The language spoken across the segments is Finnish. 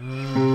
Mm.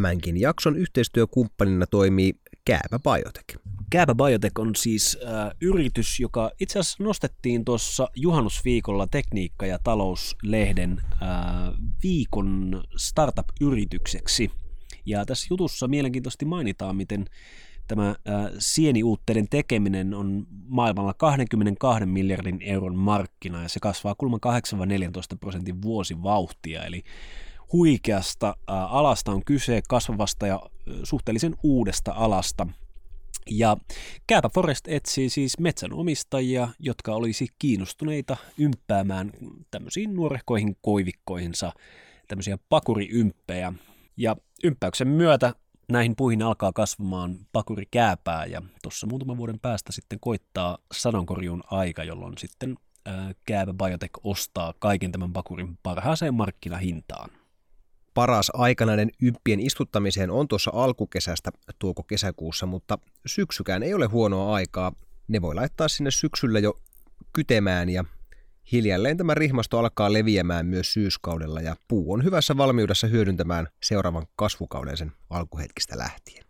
Tämänkin jakson yhteistyökumppanina toimii Kääpä Biotech. Kääpä Biotech on siis äh, yritys, joka itse asiassa nostettiin tuossa juhannusviikolla Tekniikka- ja talouslehden äh, viikon startup-yritykseksi. Ja tässä jutussa mielenkiintoisesti mainitaan, miten tämä äh, sieniuutteiden tekeminen on maailmalla 22 miljardin euron markkina ja se kasvaa kulma 8-14 prosentin vuosivauhtia, eli huikeasta alasta on kyse, kasvavasta ja suhteellisen uudesta alasta. Ja Kääpä Forest etsii siis metsänomistajia, jotka olisi kiinnostuneita ympäämään tämmöisiin nuorehkoihin koivikkoihinsa tämmöisiä pakuriympejä. Ja ympäyksen myötä näihin puihin alkaa kasvamaan pakurikääpää ja tuossa muutaman vuoden päästä sitten koittaa sadonkorjuun aika, jolloin sitten Kääpä Biotech ostaa kaiken tämän pakurin parhaaseen markkinahintaan paras aika näiden ympien istuttamiseen on tuossa alkukesästä tuoko-kesäkuussa, mutta syksykään ei ole huonoa aikaa. Ne voi laittaa sinne syksyllä jo kytemään ja hiljalleen tämä rihmasto alkaa leviämään myös syyskaudella ja puu on hyvässä valmiudessa hyödyntämään seuraavan kasvukauden sen alkuhetkistä lähtien.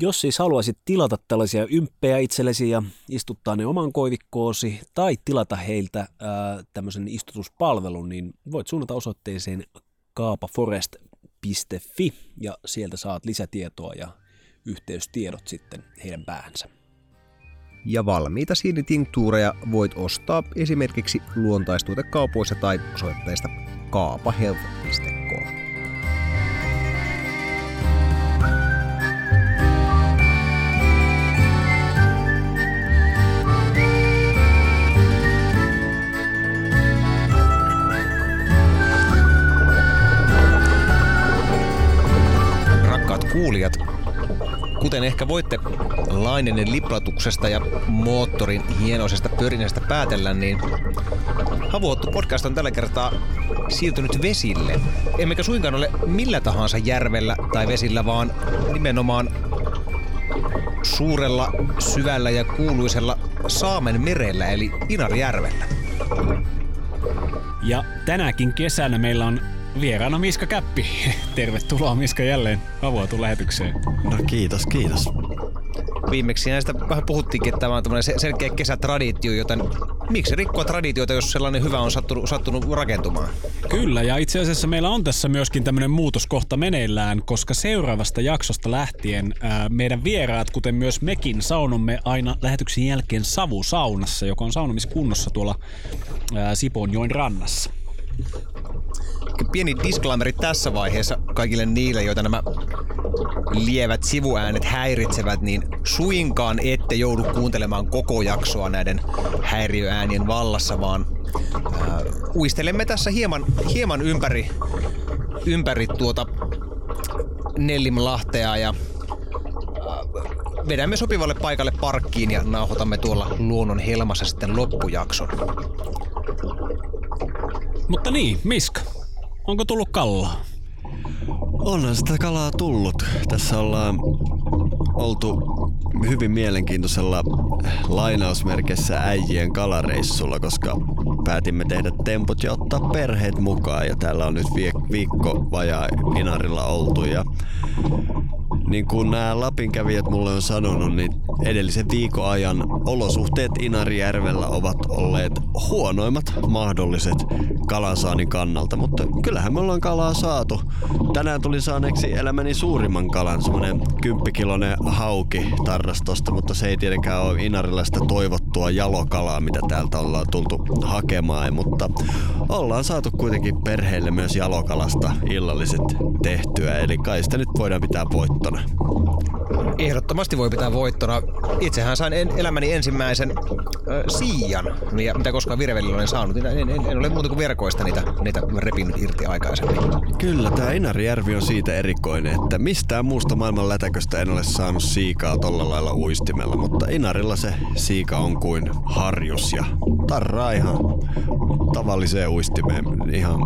Jos siis haluaisit tilata tällaisia ymppejä itsellesi ja istuttaa ne oman koivikkoosi tai tilata heiltä ää, tämmöisen istutuspalvelun, niin voit suunnata osoitteeseen kaapaforest.fi ja sieltä saat lisätietoa ja yhteystiedot sitten heidän päähänsä. Ja valmiita sienitinktuureja voit ostaa esimerkiksi luontaistuotekaupoissa tai osoitteesta kaapahealth.com. kuulijat, kuten ehkä voitte Lainenen liplatuksesta ja moottorin hienoisesta pörinästä päätellä, niin Havuottu podcast on tällä kertaa siirtynyt vesille. Emmekä suinkaan ole millä tahansa järvellä tai vesillä, vaan nimenomaan suurella, syvällä ja kuuluisella Saamen merellä eli Inarijärvellä. Ja tänäkin kesänä meillä on vieraana Miska Käppi. Tervetuloa Miska jälleen avoatu lähetykseen. No kiitos, kiitos. Viimeksi näistä vähän puhuttiinkin, että tämä on tämmöinen selkeä kesätraditio, joten miksi rikkoa traditioita, jos sellainen hyvä on sattunut, sattunut rakentumaan? Kyllä, ja itse asiassa meillä on tässä myöskin tämmöinen muutoskohta meneillään, koska seuraavasta jaksosta lähtien ää, meidän vieraat, kuten myös mekin, saunomme aina lähetyksen jälkeen savusaunassa, joka on saunomiskunnossa tuolla ää, Sipoonjoen rannassa pieni disclaimeri tässä vaiheessa kaikille niille, joita nämä lievät sivuäänet häiritsevät, niin suinkaan ette joudu kuuntelemaan koko jaksoa näiden häiriöäänien vallassa, vaan äh, uistelemme tässä hieman, hieman ympäri, ympäri tuota Nellimlahtea ja äh, vedämme sopivalle paikalle parkkiin ja nauhoitamme tuolla luonnon helmassa sitten loppujakson. Mutta niin, Miska, Onko tullut kallaa? Onhan sitä kalaa tullut. Tässä ollaan oltu hyvin mielenkiintoisella lainausmerkeissä äijien kalareissulla, koska päätimme tehdä temput ja ottaa perheet mukaan. Ja täällä on nyt viikko vajaa Inarilla oltu ja niin kuin nämä Lapin kävijät mulle on sanonut, niin edellisen viikon ajan olosuhteet Inarijärvellä ovat olleet huonoimmat mahdolliset kalansaannin kannalta, mutta kyllähän me ollaan kalaa saatu. Tänään tuli saaneeksi elämäni suurimman kalan, semmonen kymppikilonen hauki tarrastosta, mutta se ei tietenkään ole Inarilaista toivottua jalokalaa, mitä täältä ollaan tultu hakemaan, mutta ollaan saatu kuitenkin perheelle myös jalokalasta illalliset tehtyä, eli kai sitä nyt voidaan pitää voittona. Voittona? Ehdottomasti voi pitää voittona. Itsehän sain en, elämäni ensimmäisen äh, siian, ja mitä koskaan virvelillä olen saanut. En, en, en, ole muuta kuin verkoista niitä, niitä repinyt irti aikaisemmin. Kyllä, tämä Inarijärvi on siitä erikoinen, että mistään muusta maailman lätäköstä en ole saanut siikaa tolla lailla uistimella, mutta Inarilla se siika on kuin harjus ja tarraa ihan tavalliseen uistimeen ihan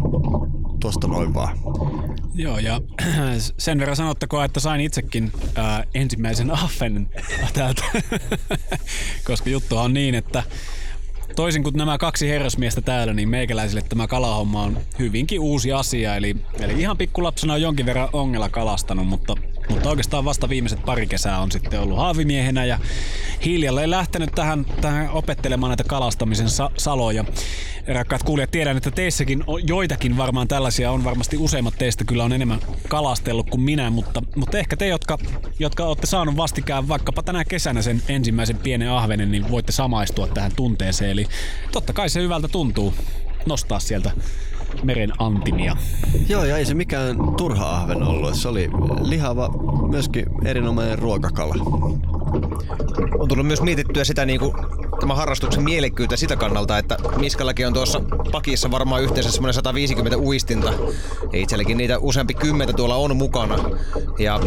tuosta noin vaan. Joo, ja sen verran sanottakoon, että sain itsekin ää, ensimmäisen affen täältä, koska juttu on niin, että toisin kuin nämä kaksi herrasmiestä täällä, niin meikäläisille tämä kalahomma on hyvinkin uusi asia. Eli, eli ihan pikkulapsena on jonkin verran ongella kalastanut, mutta mutta oikeastaan vasta viimeiset pari kesää on sitten ollut haavimiehenä ja hiljalleen lähtenyt tähän, tähän opettelemaan näitä kalastamisen sa- saloja. Rakkaat kuulijat, tiedän, että teissäkin on joitakin varmaan tällaisia on. Varmasti useimmat teistä kyllä on enemmän kalastellut kuin minä, mutta, mutta ehkä te, jotka, jotka olette saanut vastikään vaikkapa tänä kesänä sen ensimmäisen pienen ahvenen, niin voitte samaistua tähän tunteeseen. Eli totta kai se hyvältä tuntuu nostaa sieltä meren antimia. Joo, ja ei se mikään turha ahven ollut. Se oli lihava, myöskin erinomainen ruokakala. On tullut myös mietittyä sitä niin kuin tämän harrastuksen mielekkyyttä sitä kannalta, että Miskallakin on tuossa pakissa varmaan yhteensä semmoinen 150 uistinta. Ja itselläkin niitä useampi kymmentä tuolla on mukana. Ja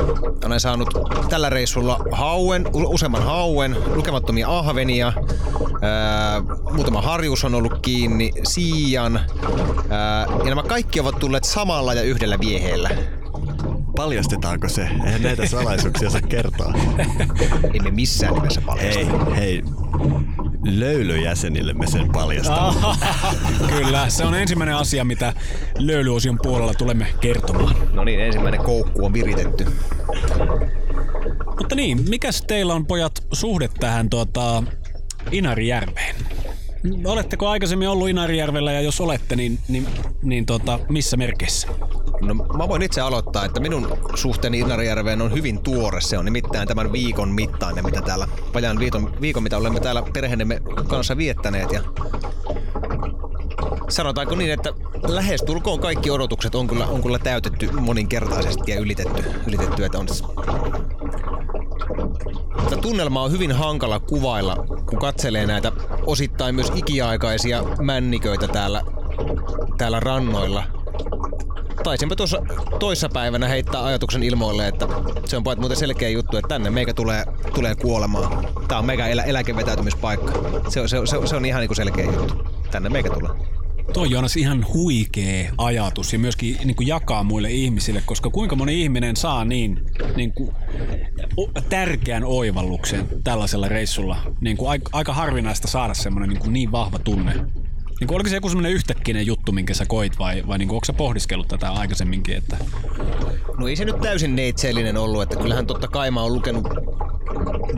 olen saanut tällä reissulla hauen, useamman hauen, lukemattomia ahvenia, ää, muutama harjus on ollut kiinni, siian. Ää, ja nämä kaikki ovat tulleet samalla ja yhdellä vieheellä. Paljastetaanko se? Eihän näitä salaisuuksia saa kertoa. Emme missään nimessä paljasta. Hei, hei. Löylyjäsenille me sen paljastamme. Kyllä, se on ensimmäinen asia, mitä löylyosion puolella tulemme kertomaan. No niin, ensimmäinen koukku on viritetty. Mutta niin, mikäs teillä on pojat suhde tähän tuota, Inarijärveen? Oletteko aikaisemmin ollut Inarijärvellä ja jos olette, niin, niin, niin tota, missä merkeissä? No mä voin itse aloittaa, että minun suhteeni Inarijärveen on hyvin tuore. Se on nimittäin tämän viikon mittainen, mitä täällä, vajaan viikon, viikon mitä olemme täällä perheemme kanssa viettäneet. Ja sanotaanko niin, että lähestulkoon kaikki odotukset on kyllä, on kyllä täytetty moninkertaisesti ja ylitetty, ylitetty että on Tätä tunnelmaa on hyvin hankala kuvailla, kun katselee näitä osittain myös ikiaikaisia männiköitä täällä, täällä rannoilla. Taisinpä tuossa toissa päivänä heittää ajatuksen ilmoille, että se on muuten selkeä juttu, että tänne meikä tulee, tulee kuolemaan. Tää on meikä elä, eläkevetäytymispaikka. Se, se, se, se on ihan niin selkeä juttu. Tänne meikä tulee. Tuo Joonas ihan huikea ajatus ja myöskin niin kuin jakaa muille ihmisille, koska kuinka moni ihminen saa niin, niin kuin, tärkeän oivalluksen tällaisella reissulla. Niin kuin, aika, aika harvinaista saada semmoinen niin, kuin niin vahva tunne. Niin kuin, oliko se joku semmoinen yhtäkkinen juttu, minkä sä koit vai, vai niin kuin, onko sä pohdiskellut tätä aikaisemminkin? Että... No ei se nyt täysin neitsellinen ollut, että kyllähän totta kai mä oon lukenut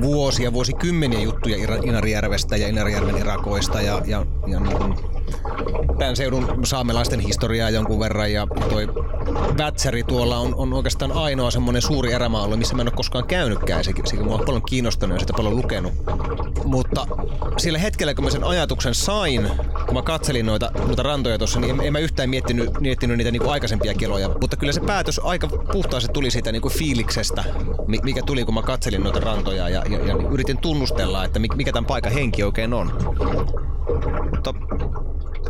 vuosia, vuosikymmeniä juttuja Inarijärvestä ja Inarijärven irakoista ja, ja, ja niin kuin tämän seudun saamelaisten historiaa jonkun verran ja toi Vätsäri tuolla on, on oikeastaan ainoa semmoinen suuri erämaa missä mä en ole koskaan käynytkään. Sekin, sekin mua on paljon kiinnostanut ja sitä paljon lukenut. Mutta sillä hetkellä, kun mä sen ajatuksen sain, kun mä katselin noita, noita rantoja tuossa, niin en, en mä yhtään miettinyt, miettinyt niitä niinku aikaisempia keloja. Mutta kyllä se päätös aika puhtaasti tuli siitä niinku fiiliksestä, mikä tuli, kun mä katselin noita rantoja ja, ja, ja yritin tunnustella, että mikä tämän paikan henki oikein on. Mutta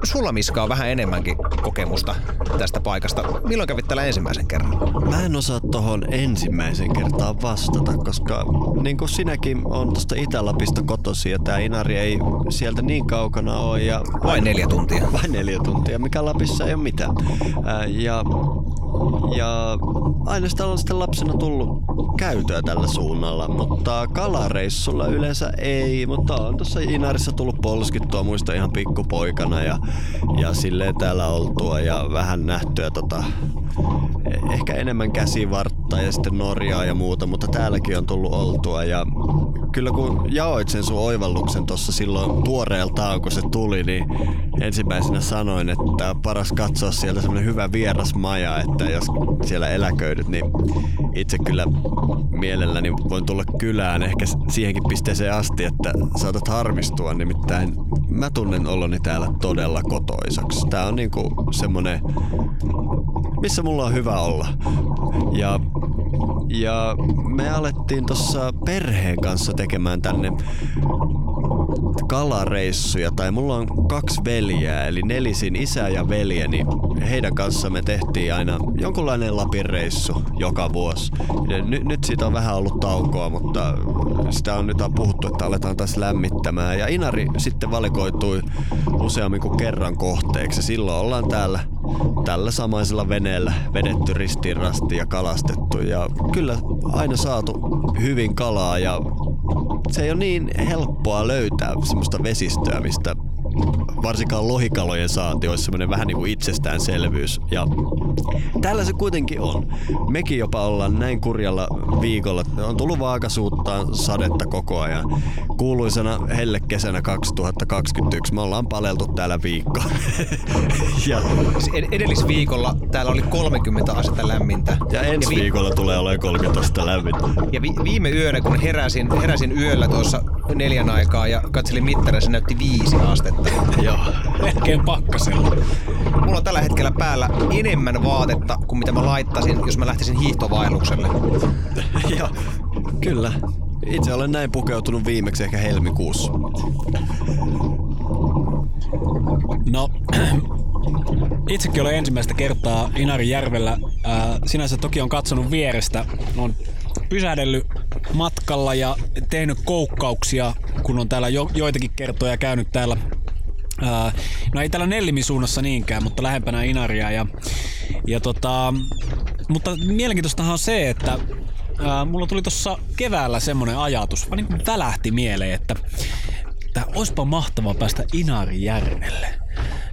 sulla Miska on vähän enemmänkin kokemusta tästä paikasta. Milloin kävit täällä ensimmäisen kerran? Mä en osaa tohon ensimmäisen kertaa vastata, koska niin kuin sinäkin on tuosta Itä-Lapista kotosi ja tää Inari ei sieltä niin kaukana ole. Ja vain neljä tuntia. Vain neljä tuntia, mikä Lapissa ei ole mitään. Ää, ja ja aina sitä on sitten lapsena tullut käytöä tällä suunnalla, mutta kalareissulla yleensä ei, mutta on tuossa Inarissa tullut polskittua muista ihan pikkupoikana ja, ja silleen täällä oltua ja vähän nähtyä tota, ehkä enemmän käsivartta ja sitten Norjaa ja muuta, mutta täälläkin on tullut oltua. Ja kyllä kun jaoit sen sun oivalluksen tuossa silloin tuoreeltaan, kun se tuli, niin ensimmäisenä sanoin, että paras katsoa sieltä semmoinen hyvä vieras maja, että jos siellä eläköidyt, niin itse kyllä mielelläni voin tulla kylään ehkä siihenkin pisteeseen asti, että saatat harmistua, nimittäin mä tunnen oloni täällä todella kotoisaksi. Tää on niinku semmonen, missä mulla on hyvä olla. Ja Ja me alettiin tuossa perheen kanssa tekemään tänne kalareissuja, tai mulla on kaksi veljää, eli nelisin isä ja veljeni. Heidän kanssa me tehtiin aina jonkunlainen Lapin reissu joka vuosi. Nyt, nyt siitä on vähän ollut taukoa, mutta sitä on nyt on puhuttu, että aletaan taas lämmittämään. Ja Inari sitten valikoitui useammin kuin kerran kohteeksi. Silloin ollaan täällä tällä samaisella veneellä vedetty ristiin rasti ja kalastettu. Ja kyllä aina saatu hyvin kalaa ja se ei ole niin helppoa löytää semmoista vesistöä, mistä varsinkaan lohikalojen saanti olisi semmoinen vähän niin kuin itsestäänselvyys. Ja tällä se kuitenkin on. Mekin jopa ollaan näin kurjalla viikolla. On tullut vaakasuuttaan sadetta koko ajan. Kuuluisena helle kesänä 2021 me ollaan paleltu täällä viikko. ja edellisviikolla täällä oli 30 astetta lämmintä. Ja ensi ja vi- viikolla tulee olemaan 30 astetta lämmintä. Ja vi- viime yönä, kun heräsin, heräsin yöllä tuossa neljän aikaa ja katselin mittaria, se näytti viisi astetta. Joo. Melkein pakkasella. Mulla on tällä hetkellä päällä enemmän vaatetta kuin mitä mä laittaisin, jos mä lähtisin hiihtovaellukselle. Joo, kyllä. Itse olen näin pukeutunut viimeksi ehkä helmikuussa. No, itsekin olen ensimmäistä kertaa Inarijärvellä. Sinänsä toki on katsonut vierestä. On pysähdellyt matkalla ja tehnyt koukkauksia, kun on täällä jo, joitakin kertoja käynyt täällä no ei täällä Nellimin suunnassa niinkään, mutta lähempänä Inaria. Ja, ja tota, mutta mielenkiintoistahan on se, että mulla tuli tuossa keväällä semmonen ajatus, vaan niin välähti mieleen, että, että olisipa mahtavaa päästä Inarijärvelle.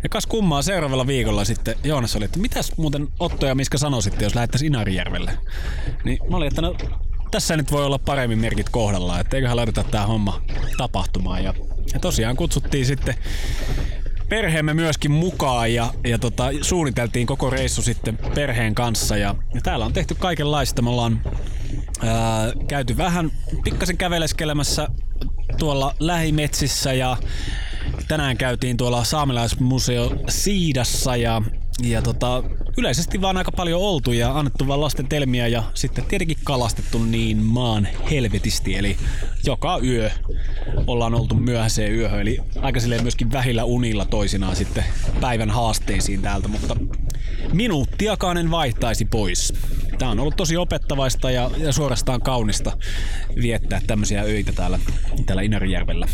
Ja kas kummaa seuraavalla viikolla sitten Joonas oli, että mitäs muuten Otto ja Miska sanoisitte, jos lähettäisiin Inarijärvelle. Niin mä olin, että no tässä nyt voi olla paremmin merkit kohdalla, että eiköhän laiteta tää homma tapahtumaan. Ja, ja tosiaan kutsuttiin sitten perheemme myöskin mukaan ja, ja tota, suunniteltiin koko reissu sitten perheen kanssa. Ja, ja täällä on tehty kaikenlaista. Me ollaan ää, käyty vähän pikkasen käveleskelemässä tuolla lähimetsissä ja tänään käytiin tuolla saamelaismuseo Siidassa ja ja tota, yleisesti vaan aika paljon oltu ja annettu vaan lasten telmiä ja sitten tietenkin kalastettu niin maan helvetisti. Eli joka yö ollaan oltu myöhäiseen yöhön, eli aika silleen myöskin vähillä unilla toisinaan sitten päivän haasteisiin täältä, mutta minuuttiakaan en vaihtaisi pois. Tää on ollut tosi opettavaista ja, ja suorastaan kaunista viettää tämmöisiä öitä täällä, täällä Inarijärvellä.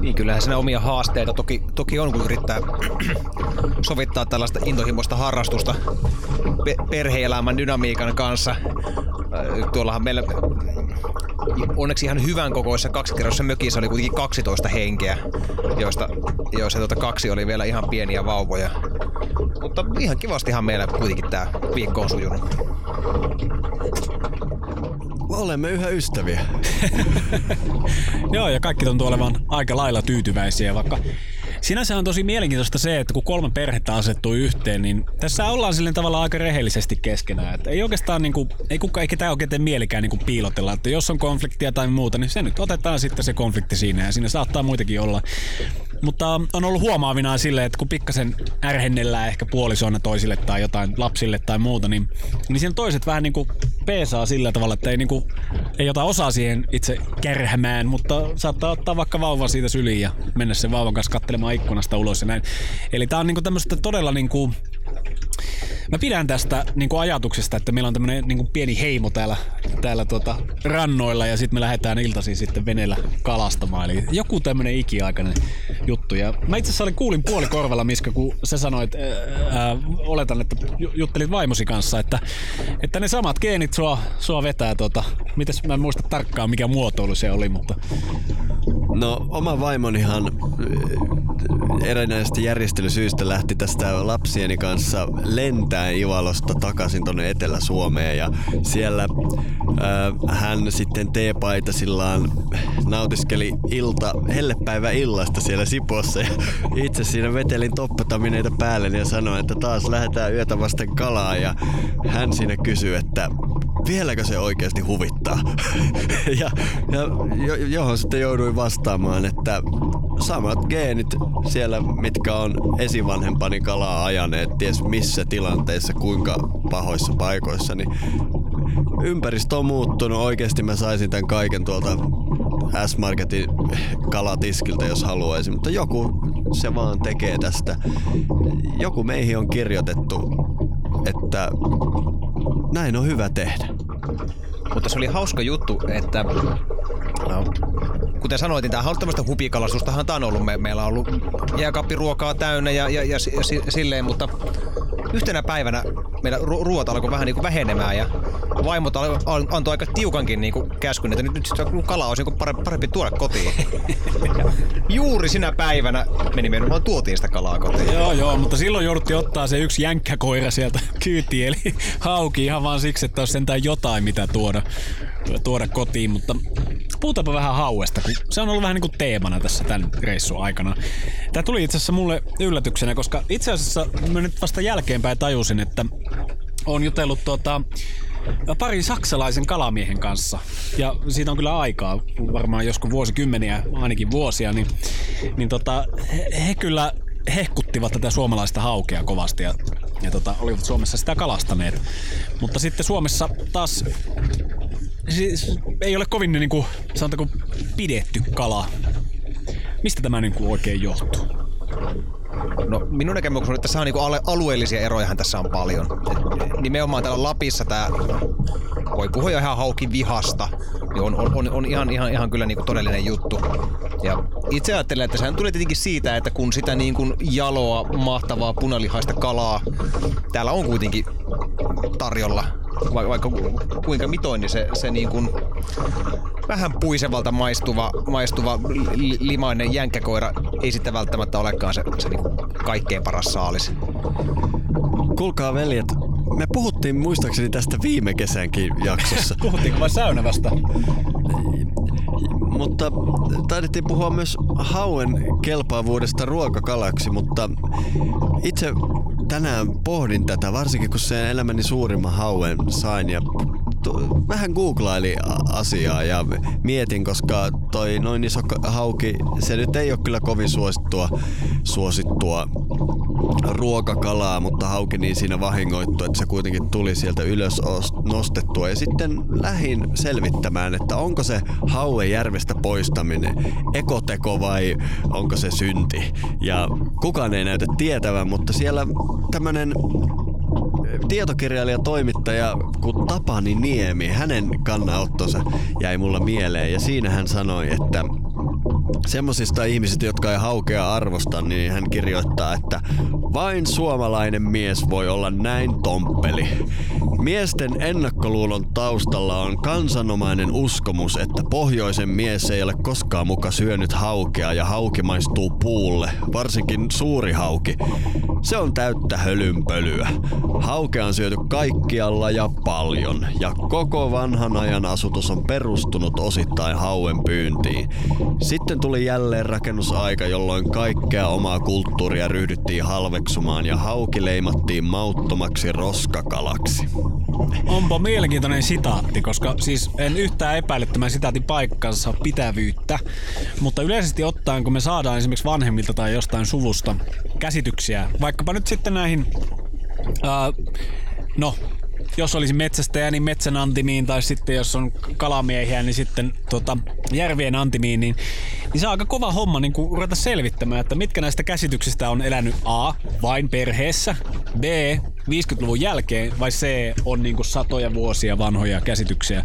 Niin, kyllähän siinä omia haasteita toki, toki on, kun yrittää sovittaa tällaista intohimoista harrastusta pe- perhe-elämän dynamiikan kanssa. Äh, tuollahan meillä onneksi ihan hyvän kokoisessa kaksikerrossa mökissä oli kuitenkin 12 henkeä, joista, joista tuota kaksi oli vielä ihan pieniä vauvoja. Mutta ihan kivastihan meillä kuitenkin tämä viikko on sujunut. Olemme yhä ystäviä. Joo, ja kaikki tuntuu olevan aika lailla tyytyväisiä, vaikka Sinänsä on tosi mielenkiintoista se, että kun kolme perhettä asettuu yhteen, niin tässä ollaan sille tavalla aika rehellisesti keskenään. Että ei oikeastaan, niin kuin, ei kukaan, eikä tämä oikein tee mielikään niin kuin piilotella, että jos on konfliktia tai muuta, niin se nyt otetaan sitten se konflikti siinä ja siinä saattaa muitakin olla. Mutta on ollut huomaavinaan silleen, että kun pikkasen ärhennellään ehkä puolisoina toisille tai jotain lapsille tai muuta, niin, niin siinä toiset vähän niin kuin peesaa sillä tavalla, että ei, niin kuin, ei ota osaa siihen itse kärhämään, mutta saattaa ottaa vaikka vauvan siitä syliin ja mennä sen vauvan kanssa katselemaan ikkunasta ulos ja näin. Eli tää on niinku tämmöistä todella niinku Mä pidän tästä niin kuin ajatuksesta, että meillä on tämmöinen niin kuin pieni heimo täällä, täällä tuota, rannoilla ja sitten me lähdetään iltaisin sitten veneellä kalastamaan. Eli joku tämmöinen ikiaikainen juttu. Ja mä itse asiassa kuulin puolikorvalla, Miska, kun sä sanoit, ää, ää, oletan, että juttelit vaimosi kanssa, että, että ne samat geenit sua, sua vetää. Tota, mites mä en muista tarkkaan, mikä muotoilu se oli, mutta... No, oma vaimonihan erinäisistä järjestelysyistä lähti tästä lapsieni kanssa lentään Ivalosta takaisin tonne Etelä-Suomeen ja siellä äh, hän sitten teepaitasillaan nautiskeli ilta, hellepäivä illasta siellä Sipossa ja itse siinä vetelin toppatamineita päälle ja sanoin, että taas lähdetään yötä vasten kalaa ja hän siinä kysyi, että vieläkö se oikeasti huvittaa? ja, ja johon sitten jouduin vastaamaan, että samat geenit siellä, mitkä on esivanhempani kalaa ajaneet, ties missä tilanteissa, kuinka pahoissa paikoissa, niin ympäristö on muuttunut. Oikeasti mä saisin tämän kaiken tuolta S-Marketin kalatiskiltä, jos haluaisin, mutta joku se vaan tekee tästä. Joku meihin on kirjoitettu, että näin on hyvä tehdä. Mutta se oli hauska juttu, että no, kuten sanoitin, tämä tämmöistä hupikalastustahan tämä on ollut. Me, meillä on ollut jääkaappiruokaa täynnä ja, ja, ja, ja silleen, mutta yhtenä päivänä meidän ru- ruoat alkoi vähän niin kuin vähenemään ja vaimot antoi aika tiukankin niin kuin käskyn, että nyt, nyt kala olisi niin parempi, parempi tuoda kotiin. Juuri sinä päivänä meni meidän vaan tuotiin sitä kalaa kotiin. Joo, joo, mutta silloin jouduttiin ottaa se yksi jänkkäkoira sieltä kyytiin, eli hauki ihan vaan siksi, että olisi sentään jotain mitä tuoda, tuoda kotiin, mutta puhutaanpa vähän hauesta, kun se on ollut vähän niin kuin teemana tässä tämän reissun aikana. Tämä tuli itse asiassa mulle yllätyksenä, koska itse asiassa mä nyt vasta jälkeenpäin tajusin, että on jutellut tuota, parin saksalaisen kalamiehen kanssa. Ja siitä on kyllä aikaa, varmaan joskus vuosikymmeniä, ainakin vuosia, niin, niin tota, he, he kyllä hehkuttivat tätä suomalaista haukea kovasti ja, ja tota, olivat Suomessa sitä kalastaneet. Mutta sitten Suomessa taas siis ei ole kovin niin kuin, sanotaanko, pidetty kala. Mistä tämä niin kuin oikein johtuu? No minun näkemykseni on, että tässä on niinku alueellisia erojahan tässä on paljon. Et nimenomaan täällä Lapissa tämä, voi puhua ihan haukin vihasta, niin on, on, on, on ihan, ihan, ihan kyllä niinku todellinen juttu. Ja itse ajattelen, että sehän tulee tietenkin siitä, että kun sitä niin kuin jaloa, mahtavaa punalihaista kalaa täällä on kuitenkin tarjolla, vaikka kuinka mitoin, niin se, se niin kuin vähän puisevalta maistuva, maistuva limainen jänkkäkoira ei sitten välttämättä olekaan se, se niin kaikkein paras saalis. Kuulkaa veljet, me puhuttiin muistaakseni tästä viime kesänkin jaksossa. Puhuttiinko vai säynävästä? mutta taidettiin puhua myös hauen kelpaavuudesta ruokakalaksi, mutta itse tänään pohdin tätä, varsinkin kun sen elämäni suurimman hauen sain ja vähän googlaili asiaa ja mietin, koska toi noin iso hauki, se nyt ei ole kyllä kovin suosittua, suosittua ruokakalaa, mutta hauki niin siinä vahingoittu, että se kuitenkin tuli sieltä ylös nostettua. Ja sitten lähin selvittämään, että onko se hauen järvestä poistaminen ekoteko vai onko se synti. Ja kukaan ei näytä tietävän, mutta siellä tämmönen tietokirjailija toimittaja kuin Tapani Niemi, hänen kannanottonsa jäi mulla mieleen ja siinä hän sanoi, että Semmosista ihmisistä, jotka ei haukea arvosta, niin hän kirjoittaa, että vain suomalainen mies voi olla näin tomppeli. Miesten ennakkoluulon taustalla on kansanomainen uskomus, että pohjoisen mies ei ole koskaan muka syönyt haukea ja hauki maistuu puulle, varsinkin suuri hauki. Se on täyttä hölynpölyä. Haukea on syöty kaikkialla ja paljon, ja koko vanhan ajan asutus on perustunut osittain hauen pyyntiin. Sitten tuli jälleen rakennusaika, jolloin kaikkea omaa kulttuuria ryhdyttiin halveksumaan ja hauki leimattiin mauttomaksi roskakalaksi. Onpa mielenkiintoinen sitaatti, koska siis en yhtään epäile tämän sitaatin paikkansa pitävyyttä, mutta yleisesti ottaen, kun me saadaan esimerkiksi vanhemmilta tai jostain suvusta käsityksiä, vaikkapa nyt sitten näihin, uh, no jos olisi metsästäjä, niin metsän antimiin, tai sitten jos on kalamiehiä, niin sitten tota, järvien antimiin, niin, niin se on aika kova homma niin kuin ruveta selvittämään, että mitkä näistä käsityksistä on elänyt A, vain perheessä, B, 50-luvun jälkeen, vai C, on niin kuin satoja vuosia vanhoja käsityksiä.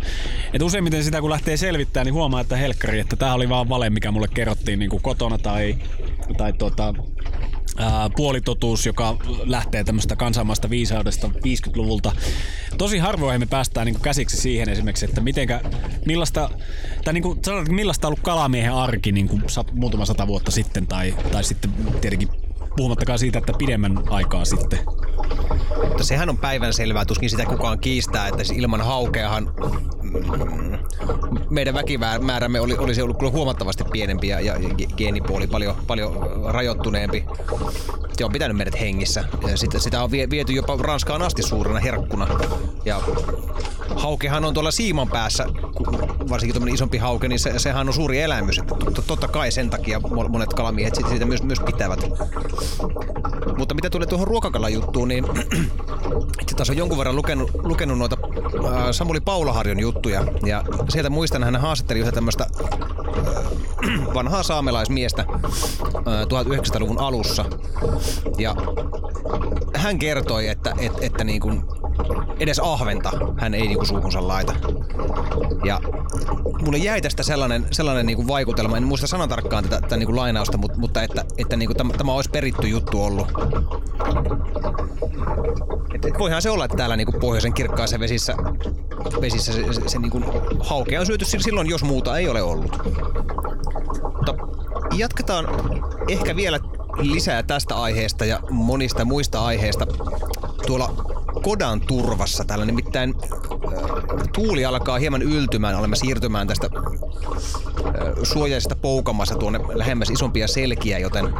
Et useimmiten sitä kun lähtee selvittämään, niin huomaa, että helkkari, että tämä oli vaan vale, mikä mulle kerrottiin niin kuin kotona tai, tai tota, ää, puolitotuus, joka lähtee tämmöistä kansainmaista viisaudesta 50-luvulta. Tosi harvoin me päästään niin käsiksi siihen esimerkiksi, että mitenkä, millaista, tai niin kuin, sanotaan, millaista on ollut kalamiehen arki niin kuin sat, muutama sata vuotta sitten, tai, tai sitten tietenkin puhumattakaan siitä, että pidemmän aikaa sitten. Mutta sehän on päivän selvää, tuskin sitä kukaan kiistää, että siis ilman haukeahan mm, meidän väkimäärämme oli, olisi ollut kyllä huomattavasti pienempi ja, ja geenipuoli paljon, paljon rajoittuneempi. Se on pitänyt meidät hengissä. Ja sitä, sitä on viety jopa Ranskaan asti suurena herkkuna. Ja haukehan on tuolla siiman päässä, varsinkin tuommoinen isompi hauke, niin se, sehän on suuri elämys. Että totta kai sen takia monet kalamiehet siitä myös, myös pitävät. Mutta mitä tulee tuohon ruokakalajuttuun, niin itse taas on jonkun verran lukenut, lukenut noita äh, Samuli Paulaharjon juttuja. Ja sieltä muistan, hän haastatteli yhtä tämmöistä äh, vanhaa saamelaismiestä äh, 1900-luvun alussa. Ja hän kertoi, että, että, että niin kuin edes ahventa hän ei niinku suuhunsa laita. Ja mulle jäi tästä sellainen, sellainen niinku vaikutelma, en muista sanan tarkkaan tätä, tätä niinku lainausta, mutta, mutta että, että niinku tämä, tämä olisi peritty juttu ollut. Et, et voihan se olla, että täällä niinku pohjoisen kirkkaassa vesissä, vesissä se, se, se niinku haukea on syöty silloin, jos muuta ei ole ollut. Mutta jatketaan ehkä vielä lisää tästä aiheesta ja monista muista aiheista tuolla Kodan turvassa. Täällä nimittäin tuuli alkaa hieman yltymään. Olemme siirtymään tästä suojaisesta poukamassa tuonne lähemmäs isompia selkiä, joten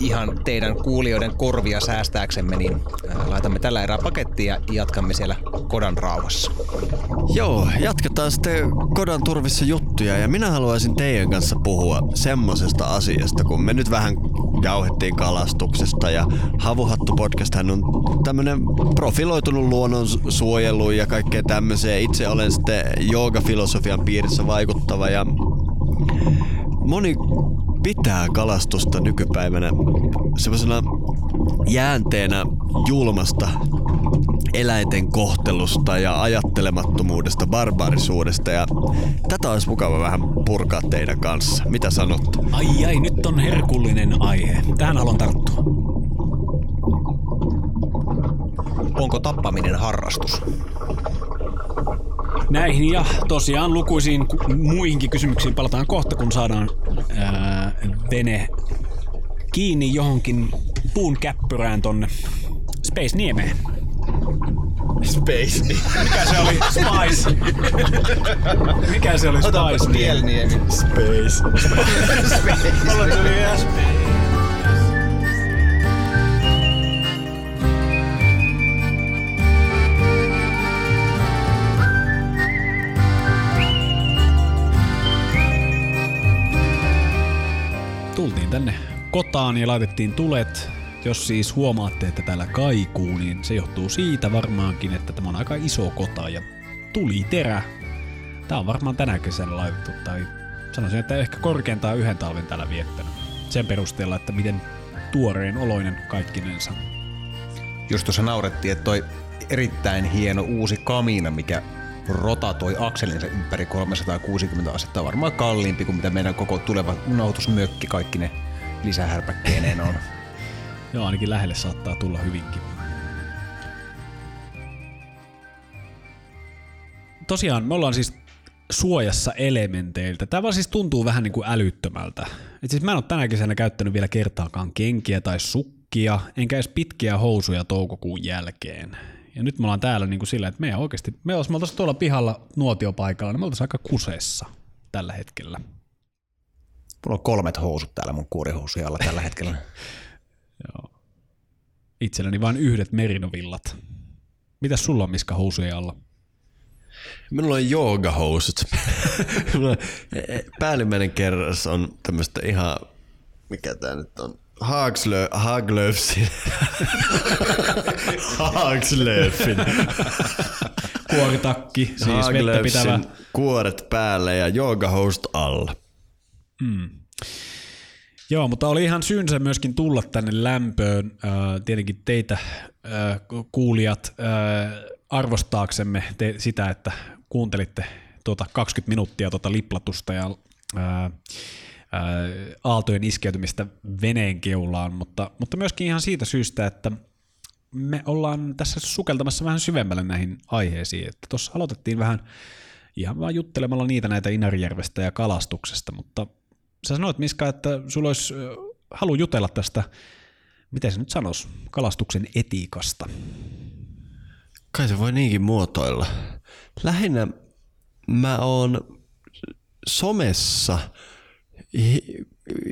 ihan teidän kuulijoiden korvia säästääksemme, niin laitamme tällä erää pakettia ja jatkamme siellä Kodan rauhassa. Joo, jatketaan sitten Kodan turvissa juttuja ja minä haluaisin teidän kanssa puhua semmosesta asiasta, kun me nyt vähän jauhettiin kalastuksesta ja Havuhattu podcast on tämmönen profiloitunut luonnon suojelu ja kaikkea tämmöiseen. Itse olen sitten joogafilosofian piirissä vaikuttava ja moni pitää kalastusta nykypäivänä semmoisena jäänteenä julmasta eläinten kohtelusta ja ajattelemattomuudesta, barbaarisuudesta ja tätä olisi mukava vähän purkaa teidän kanssa. Mitä sanot? Ai ai, nyt on herkullinen aihe. Tähän haluan tarttua. Onko tappaminen harrastus? Näihin ja tosiaan lukuisiin muihinkin kysymyksiin palataan kohta, kun saadaan ää, vene kiinni johonkin puun käppyrään tonne Space Niemeen. Space Mikä se oli? Spice. Mikä se oli Spice? Niemi. Space. Mulla tuli Space. tultiin tänne kotaan ja laitettiin tulet. Jos siis huomaatte, että täällä kaikuu, niin se johtuu siitä varmaankin, että tämä on aika iso kota ja tuli terä. Tää on varmaan tänä kesänä laitettu tai sanoisin, että ehkä korkeintaan yhden talven täällä viettänyt. Sen perusteella, että miten tuoreen oloinen kaikkinensa. Just tuossa naurettiin, että toi erittäin hieno uusi kamiina, mikä rotatoi akselinsa ympäri 360 astetta. Varmaan kalliimpi kuin mitä meidän koko tuleva nauhoitusmökki kaikki ne lisähärpäkkeineen on. Joo, ainakin lähelle saattaa tulla hyvinkin. Tosiaan, me ollaan siis suojassa elementeiltä. Tämä vaan siis tuntuu vähän niin kuin älyttömältä. Et siis mä en ole tänä kesänä käyttänyt vielä kertaakaan kenkiä tai sukkia, enkä edes pitkiä housuja toukokuun jälkeen. Ja nyt me ollaan täällä niin kuin sillä, että me oikeasti, me jos me oltaisiin tuolla pihalla nuotiopaikalla, niin me oltaisiin aika kuseessa tällä hetkellä. Mulla on kolmet housut täällä mun kuurihousujen alla tällä hetkellä. Joo. Itselläni vain yhdet merinovillat. Mitäs sulla on Miska housujen alla? Minulla on joogahousut. Päällimmäinen kerras on tämmöistä ihan, mikä tää nyt on, Hagslö, Haglöfsin. Hagslöfin. Kuoritakki, siis vettä pitävä. kuoret päälle ja joogahousut alla. Mm. Joo, mutta oli ihan syynsä myöskin tulla tänne lämpöön. Äh, tietenkin teitä äh, kuulijat äh, arvostaaksemme te, sitä, että kuuntelitte tuota 20 minuuttia tuota liplatusta ja aaltojen iskeytymistä veneen keulaan, mutta, mutta myöskin ihan siitä syystä, että me ollaan tässä sukeltamassa vähän syvemmälle näihin aiheisiin. Tuossa aloitettiin vähän ihan vaan juttelemalla niitä näitä Inarijärvestä ja kalastuksesta, mutta sä sanoit Miska, että sulla olisi halu jutella tästä miten se nyt sanoisi, kalastuksen etiikasta. Kai se voi niinkin muotoilla. Lähinnä mä oon somessa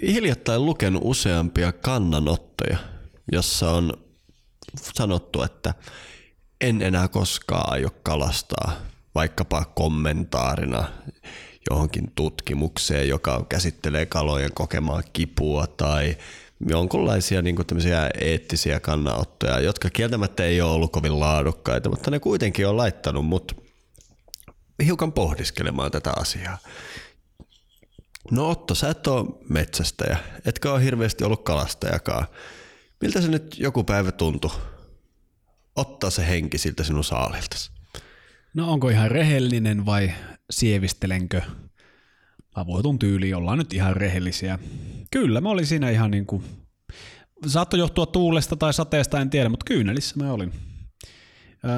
hiljattain lukenut useampia kannanottoja, jossa on sanottu, että en enää koskaan aio kalastaa, vaikkapa kommentaarina johonkin tutkimukseen, joka käsittelee kalojen kokemaa kipua tai jonkunlaisia niin eettisiä kannanottoja, jotka kieltämättä ei ole ollut kovin laadukkaita, mutta ne kuitenkin on laittanut mut hiukan pohdiskelemaan tätä asiaa. No Otto, sä et ole metsästäjä, etkä ole hirveästi ollut kalastajakaan. Miltä se nyt joku päivä tuntui ottaa se henki siltä sinun saaliltasi? No onko ihan rehellinen vai sievistelenkö avoitun tyyli, ollaan nyt ihan rehellisiä. Kyllä, mä olin siinä ihan niin kuin, saattoi johtua tuulesta tai sateesta, en tiedä, mutta kyynelissä mä olin.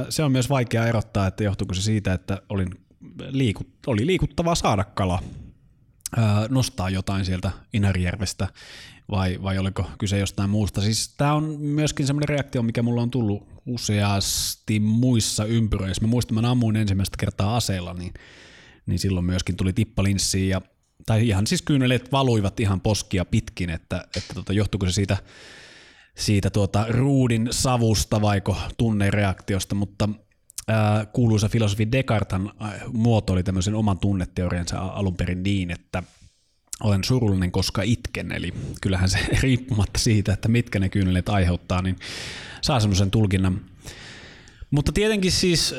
Se on myös vaikea erottaa, että johtuuko se siitä, että olin liiku, oli liikuttavaa saada kala, nostaa jotain sieltä Inarijärvestä vai, vai oliko kyse jostain muusta. Siis tämä on myöskin semmoinen reaktio, mikä mulla on tullut useasti muissa ympyröissä. Mä muistan, mä ammuin ensimmäistä kertaa aseella, niin, niin silloin myöskin tuli tippalinssiin ja tai ihan siis kyyneleet valuivat ihan poskia pitkin, että, että tota, johtuuko se siitä, siitä tuota ruudin savusta vaiko tunnereaktiosta, mutta ää, kuuluisa filosofi Descarteshan muotoili tämmöisen oman tunneteoriansa alun perin niin, että olen surullinen, koska itken, eli kyllähän se riippumatta siitä, että mitkä ne kyyneleet aiheuttaa, niin saa semmoisen tulkinnan. Mutta tietenkin siis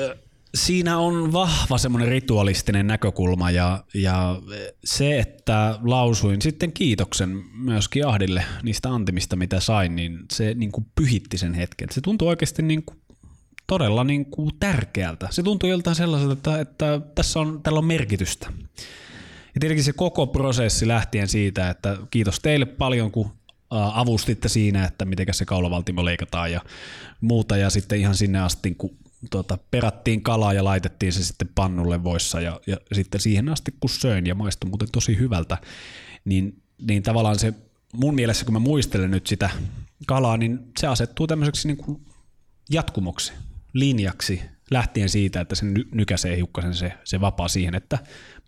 siinä on vahva semmoinen ritualistinen näkökulma ja, ja se, että lausuin sitten kiitoksen myöskin Ahdille niistä antimista, mitä sain, niin se niin kuin pyhitti sen hetken. Se tuntui oikeasti niin kuin todella niin kuin tärkeältä. Se tuntui joltain sellaiselta, että, että tässä on, tällä on merkitystä. Ja tietenkin se koko prosessi lähtien siitä, että kiitos teille paljon, kun avustitte siinä, että miten se kaulavaltimo leikataan ja muuta, ja sitten ihan sinne asti, kun tuota, perattiin kalaa ja laitettiin se sitten pannulle voissa, ja, ja sitten siihen asti, kun söin ja maistui muuten tosi hyvältä, niin, niin tavallaan se mun mielessä, kun mä muistelen nyt sitä kalaa, niin se asettuu tämmöiseksi niin kuin jatkumoksi, linjaksi, lähtien siitä, että se nykäsee hiukkasen se, se vapaa siihen, että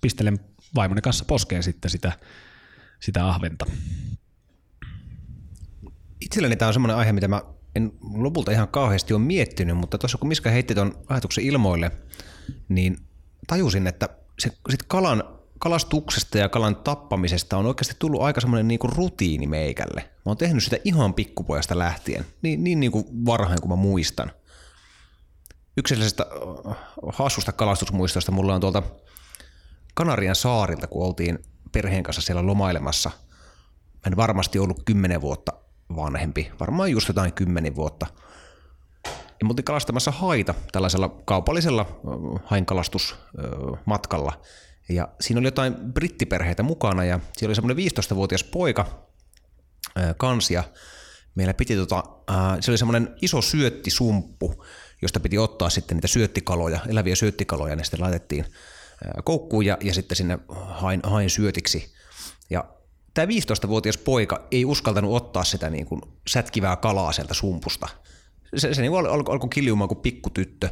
pistelen vaimoni kanssa poskeen sitten sitä, sitä ahventa. Itselleni tämä on semmoinen aihe, mitä mä en lopulta ihan kauheasti ole miettinyt, mutta tuossa kun Miska heitti tuon ajatuksen ilmoille, niin tajusin, että se sit kalan, kalastuksesta ja kalan tappamisesta on oikeasti tullut aika semmoinen niinku rutiini meikälle. Mä oon tehnyt sitä ihan pikkupojasta lähtien, niin, niin niinku varhain kuin mä muistan. Yksi sellaisesta äh, hassusta kalastusmuistosta mulla on tuolta Kanarian saarilta, kun oltiin perheen kanssa siellä lomailemassa. Mä en varmasti ollut kymmenen vuotta vanhempi, varmaan just jotain kymmenen vuotta. Ja me kalastamassa haita tällaisella kaupallisella hainkalastusmatkalla. Ja siinä oli jotain brittiperheitä mukana ja siellä oli semmoinen 15-vuotias poika kansia. Meillä piti tota, se oli semmoinen iso syöttisumppu, josta piti ottaa sitten niitä syöttikaloja, eläviä syöttikaloja, ne sitten laitettiin koukkuun ja, ja sitten sinne hain, hain syötiksi. Ja tämä 15-vuotias poika ei uskaltanut ottaa sitä niin kuin sätkivää kalaa sieltä sumpusta. Se, se niin alkoi alko, kiljumaan kuin pikkutyttö.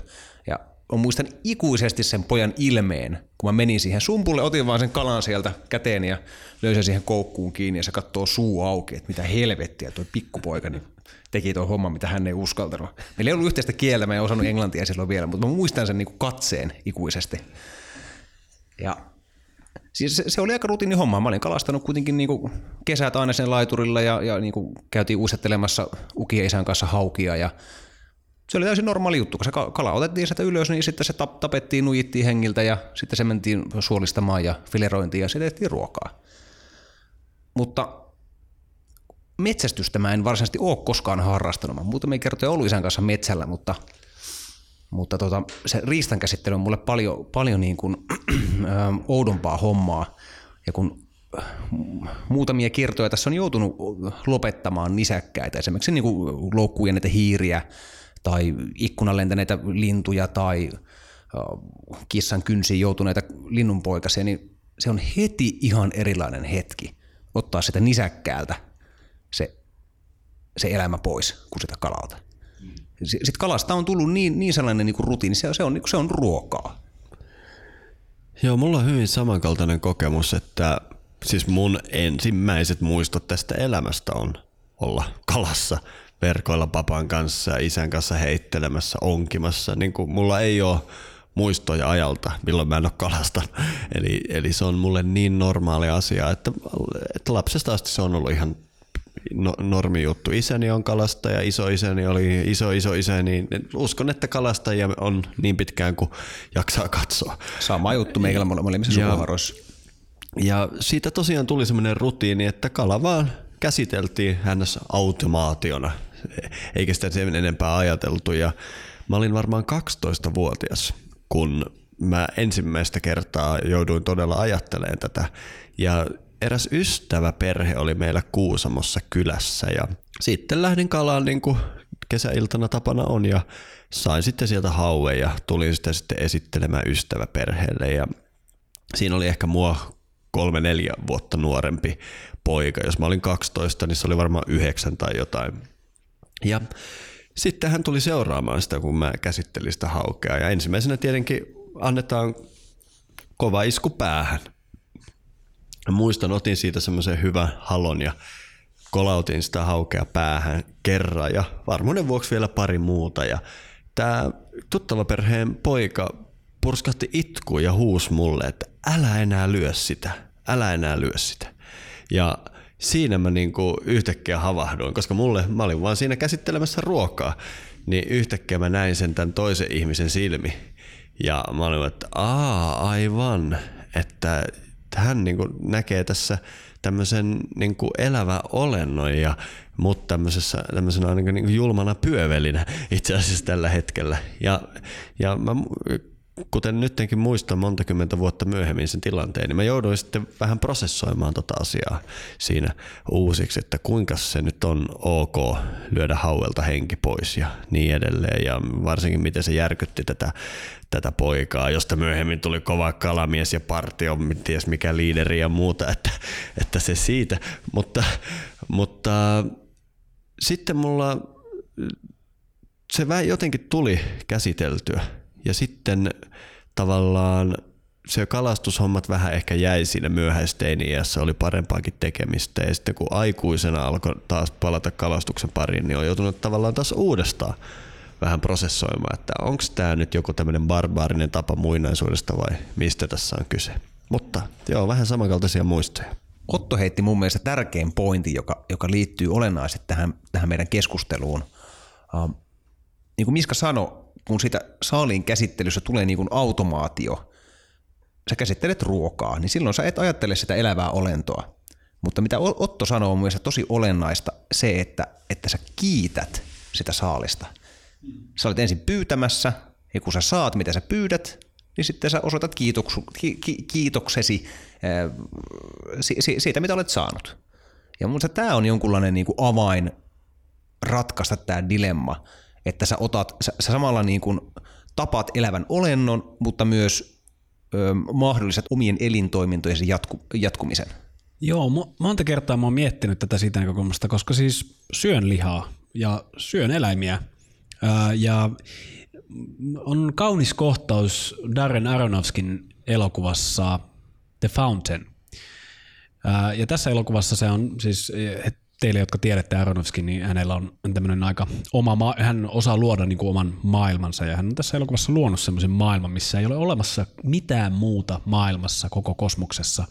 Ja mä muistan ikuisesti sen pojan ilmeen, kun mä menin siihen sumpulle, otin vaan sen kalan sieltä käteen ja löysin siihen koukkuun kiinni ja se katsoo suu auki, että mitä helvettiä tuo pikkupoika niin teki tuon homman, mitä hän ei uskaltanut. Meillä ei ollut yhteistä kieltä, mä en osannut englantia silloin vielä, mutta mä muistan sen niin kuin katseen ikuisesti. Ja siis se, se oli aika rutiini homma. Mä olin kalastanut kuitenkin niin kuin kesät aina sen laiturilla ja, ja niin kuin käytiin uisettelemassa ukien isän kanssa haukia ja se oli täysin normaali juttu, kun se kala otettiin sieltä ylös, niin sitten se tapettiin, nujittiin hengiltä ja sitten se mentiin suolistamaan ja filerointiin ja sitten tehtiin ruokaa. Mutta metsästystä mä en varsinaisesti ole koskaan harrastanut. Mä muutamia kertoja ollut isän kanssa metsällä, mutta mutta tota, se riistan käsittely on mulle paljon, paljon niin kuin, oudompaa hommaa. Ja kun äh, muutamia kertoja tässä on joutunut lopettamaan nisäkkäitä, esimerkiksi niin kuin loukkujen näitä hiiriä tai ikkunan lentäneitä lintuja tai äh, kissan kynsiin joutuneita linnunpoikasia, niin se on heti ihan erilainen hetki ottaa sitä nisäkkäältä se se elämä pois kuin sitä kalalta. Sitten kalasta on tullut niin, niin sellainen niin kuin rutiini, se on, se on, se on ruokaa. Joo, mulla on hyvin samankaltainen kokemus, että siis mun ensimmäiset muistot tästä elämästä on olla kalassa verkoilla papan kanssa isän kanssa heittelemässä, onkimassa. Niin kuin mulla ei ole muistoja ajalta, milloin mä en ole kalasta. Eli, eli se on mulle niin normaali asia, että, että lapsesta asti se on ollut ihan no, normi juttu. Isäni on kalastaja, isoisäni oli iso iso isäni. Uskon, että kalastajia on niin pitkään kuin jaksaa katsoa. Sama juttu meillä molemmissa sukuharoissa. Ja siitä tosiaan tuli semmoinen rutiini, että kala vaan käsiteltiin hänestä automaationa, eikä sitä sen enempää ajateltu. Ja mä olin varmaan 12-vuotias, kun mä ensimmäistä kertaa jouduin todella ajattelemaan tätä. Ja eräs ystävä perhe oli meillä Kuusamossa kylässä ja sitten lähdin kalaan niin kuin kesäiltana tapana on ja sain sitten sieltä hauen ja tulin sitä sitten esittelemään ystäväperheelle ja siinä oli ehkä mua kolme neljä vuotta nuorempi poika. Jos mä olin 12, niin se oli varmaan yhdeksän tai jotain. Ja sitten hän tuli seuraamaan sitä, kun mä käsittelin sitä haukea. Ja ensimmäisenä tietenkin annetaan kova isku päähän. Muistan, otin siitä semmoisen hyvän halon ja kolautin sitä haukea päähän kerran ja varmuuden vuoksi vielä pari muuta. Ja tämä tuttava perheen poika purskahti itkuun ja huus mulle, että älä enää lyö sitä, älä enää lyö sitä. Ja siinä mä niinku yhtäkkiä havahduin, koska mulle, mä olin vaan siinä käsittelemässä ruokaa, niin yhtäkkiä mä näin sen tämän toisen ihmisen silmi. Ja mä olin, että aa, aivan, että hän niinku näkee tässä tämmöisen niin kuin elävä olennon ja mut tämmöisessä, tämmöisenä niin kuin, niin kuin julmana pyövelinä itse asiassa tällä hetkellä. Ja, ja mä kuten nytkin muistan monta kymmentä vuotta myöhemmin sen tilanteen, niin mä jouduin sitten vähän prosessoimaan tota asiaa siinä uusiksi, että kuinka se nyt on ok lyödä hauelta henki pois ja niin edelleen. Ja varsinkin miten se järkytti tätä, tätä poikaa, josta myöhemmin tuli kova kalamies ja partio, ties mikä liideri ja muuta, että, että se siitä. Mutta, mutta sitten mulla se jotenkin tuli käsiteltyä ja sitten tavallaan se kalastushommat vähän ehkä jäi siinä myöhäisteini-iässä, oli parempaakin tekemistä. Ja sitten kun aikuisena alkoi taas palata kalastuksen pariin, niin on joutunut tavallaan taas uudestaan vähän prosessoimaan, että onko tämä nyt joku tämmöinen barbaarinen tapa muinaisuudesta vai mistä tässä on kyse. Mutta joo, vähän samankaltaisia muistoja. Otto heitti mun mielestä tärkein pointti, joka, joka liittyy olennaisesti tähän, tähän meidän keskusteluun. Uh, niin kuin Miska sanoi, kun siitä saaliin käsittelyssä tulee niin kuin automaatio, sä käsittelet ruokaa, niin silloin sä et ajattele sitä elävää olentoa. Mutta mitä Otto sanoo on myös tosi olennaista se, että, että sä kiität sitä saalista. Sä olet ensin pyytämässä, ja kun sä saat mitä sä pyydät, niin sitten sä osoitat kiitoksu, ki, ki, kiitoksesi ää, si, si, siitä, mitä olet saanut. Ja mun tämä on jonkunlainen niin kuin avain ratkaista tämä dilemma, että sä, otat, sä, sä samalla niin kuin tapaat elävän olennon, mutta myös ö, mahdolliset omien elintoimintojen jatku, jatkumisen. Joo, monta kertaa mä oon miettinyt tätä siitä näkökulmasta, koska siis syön lihaa ja syön eläimiä. Ää, ja on kaunis kohtaus Darren Aronofskin elokuvassa The Fountain. Ää, ja tässä elokuvassa se on siis, teille, jotka tiedätte Aronofsky, niin hänellä on tämmöinen aika oma, ma- hän osaa luoda niin kuin oman maailmansa ja hän on tässä elokuvassa luonut semmoisen maailman, missä ei ole olemassa mitään muuta maailmassa koko kosmoksessa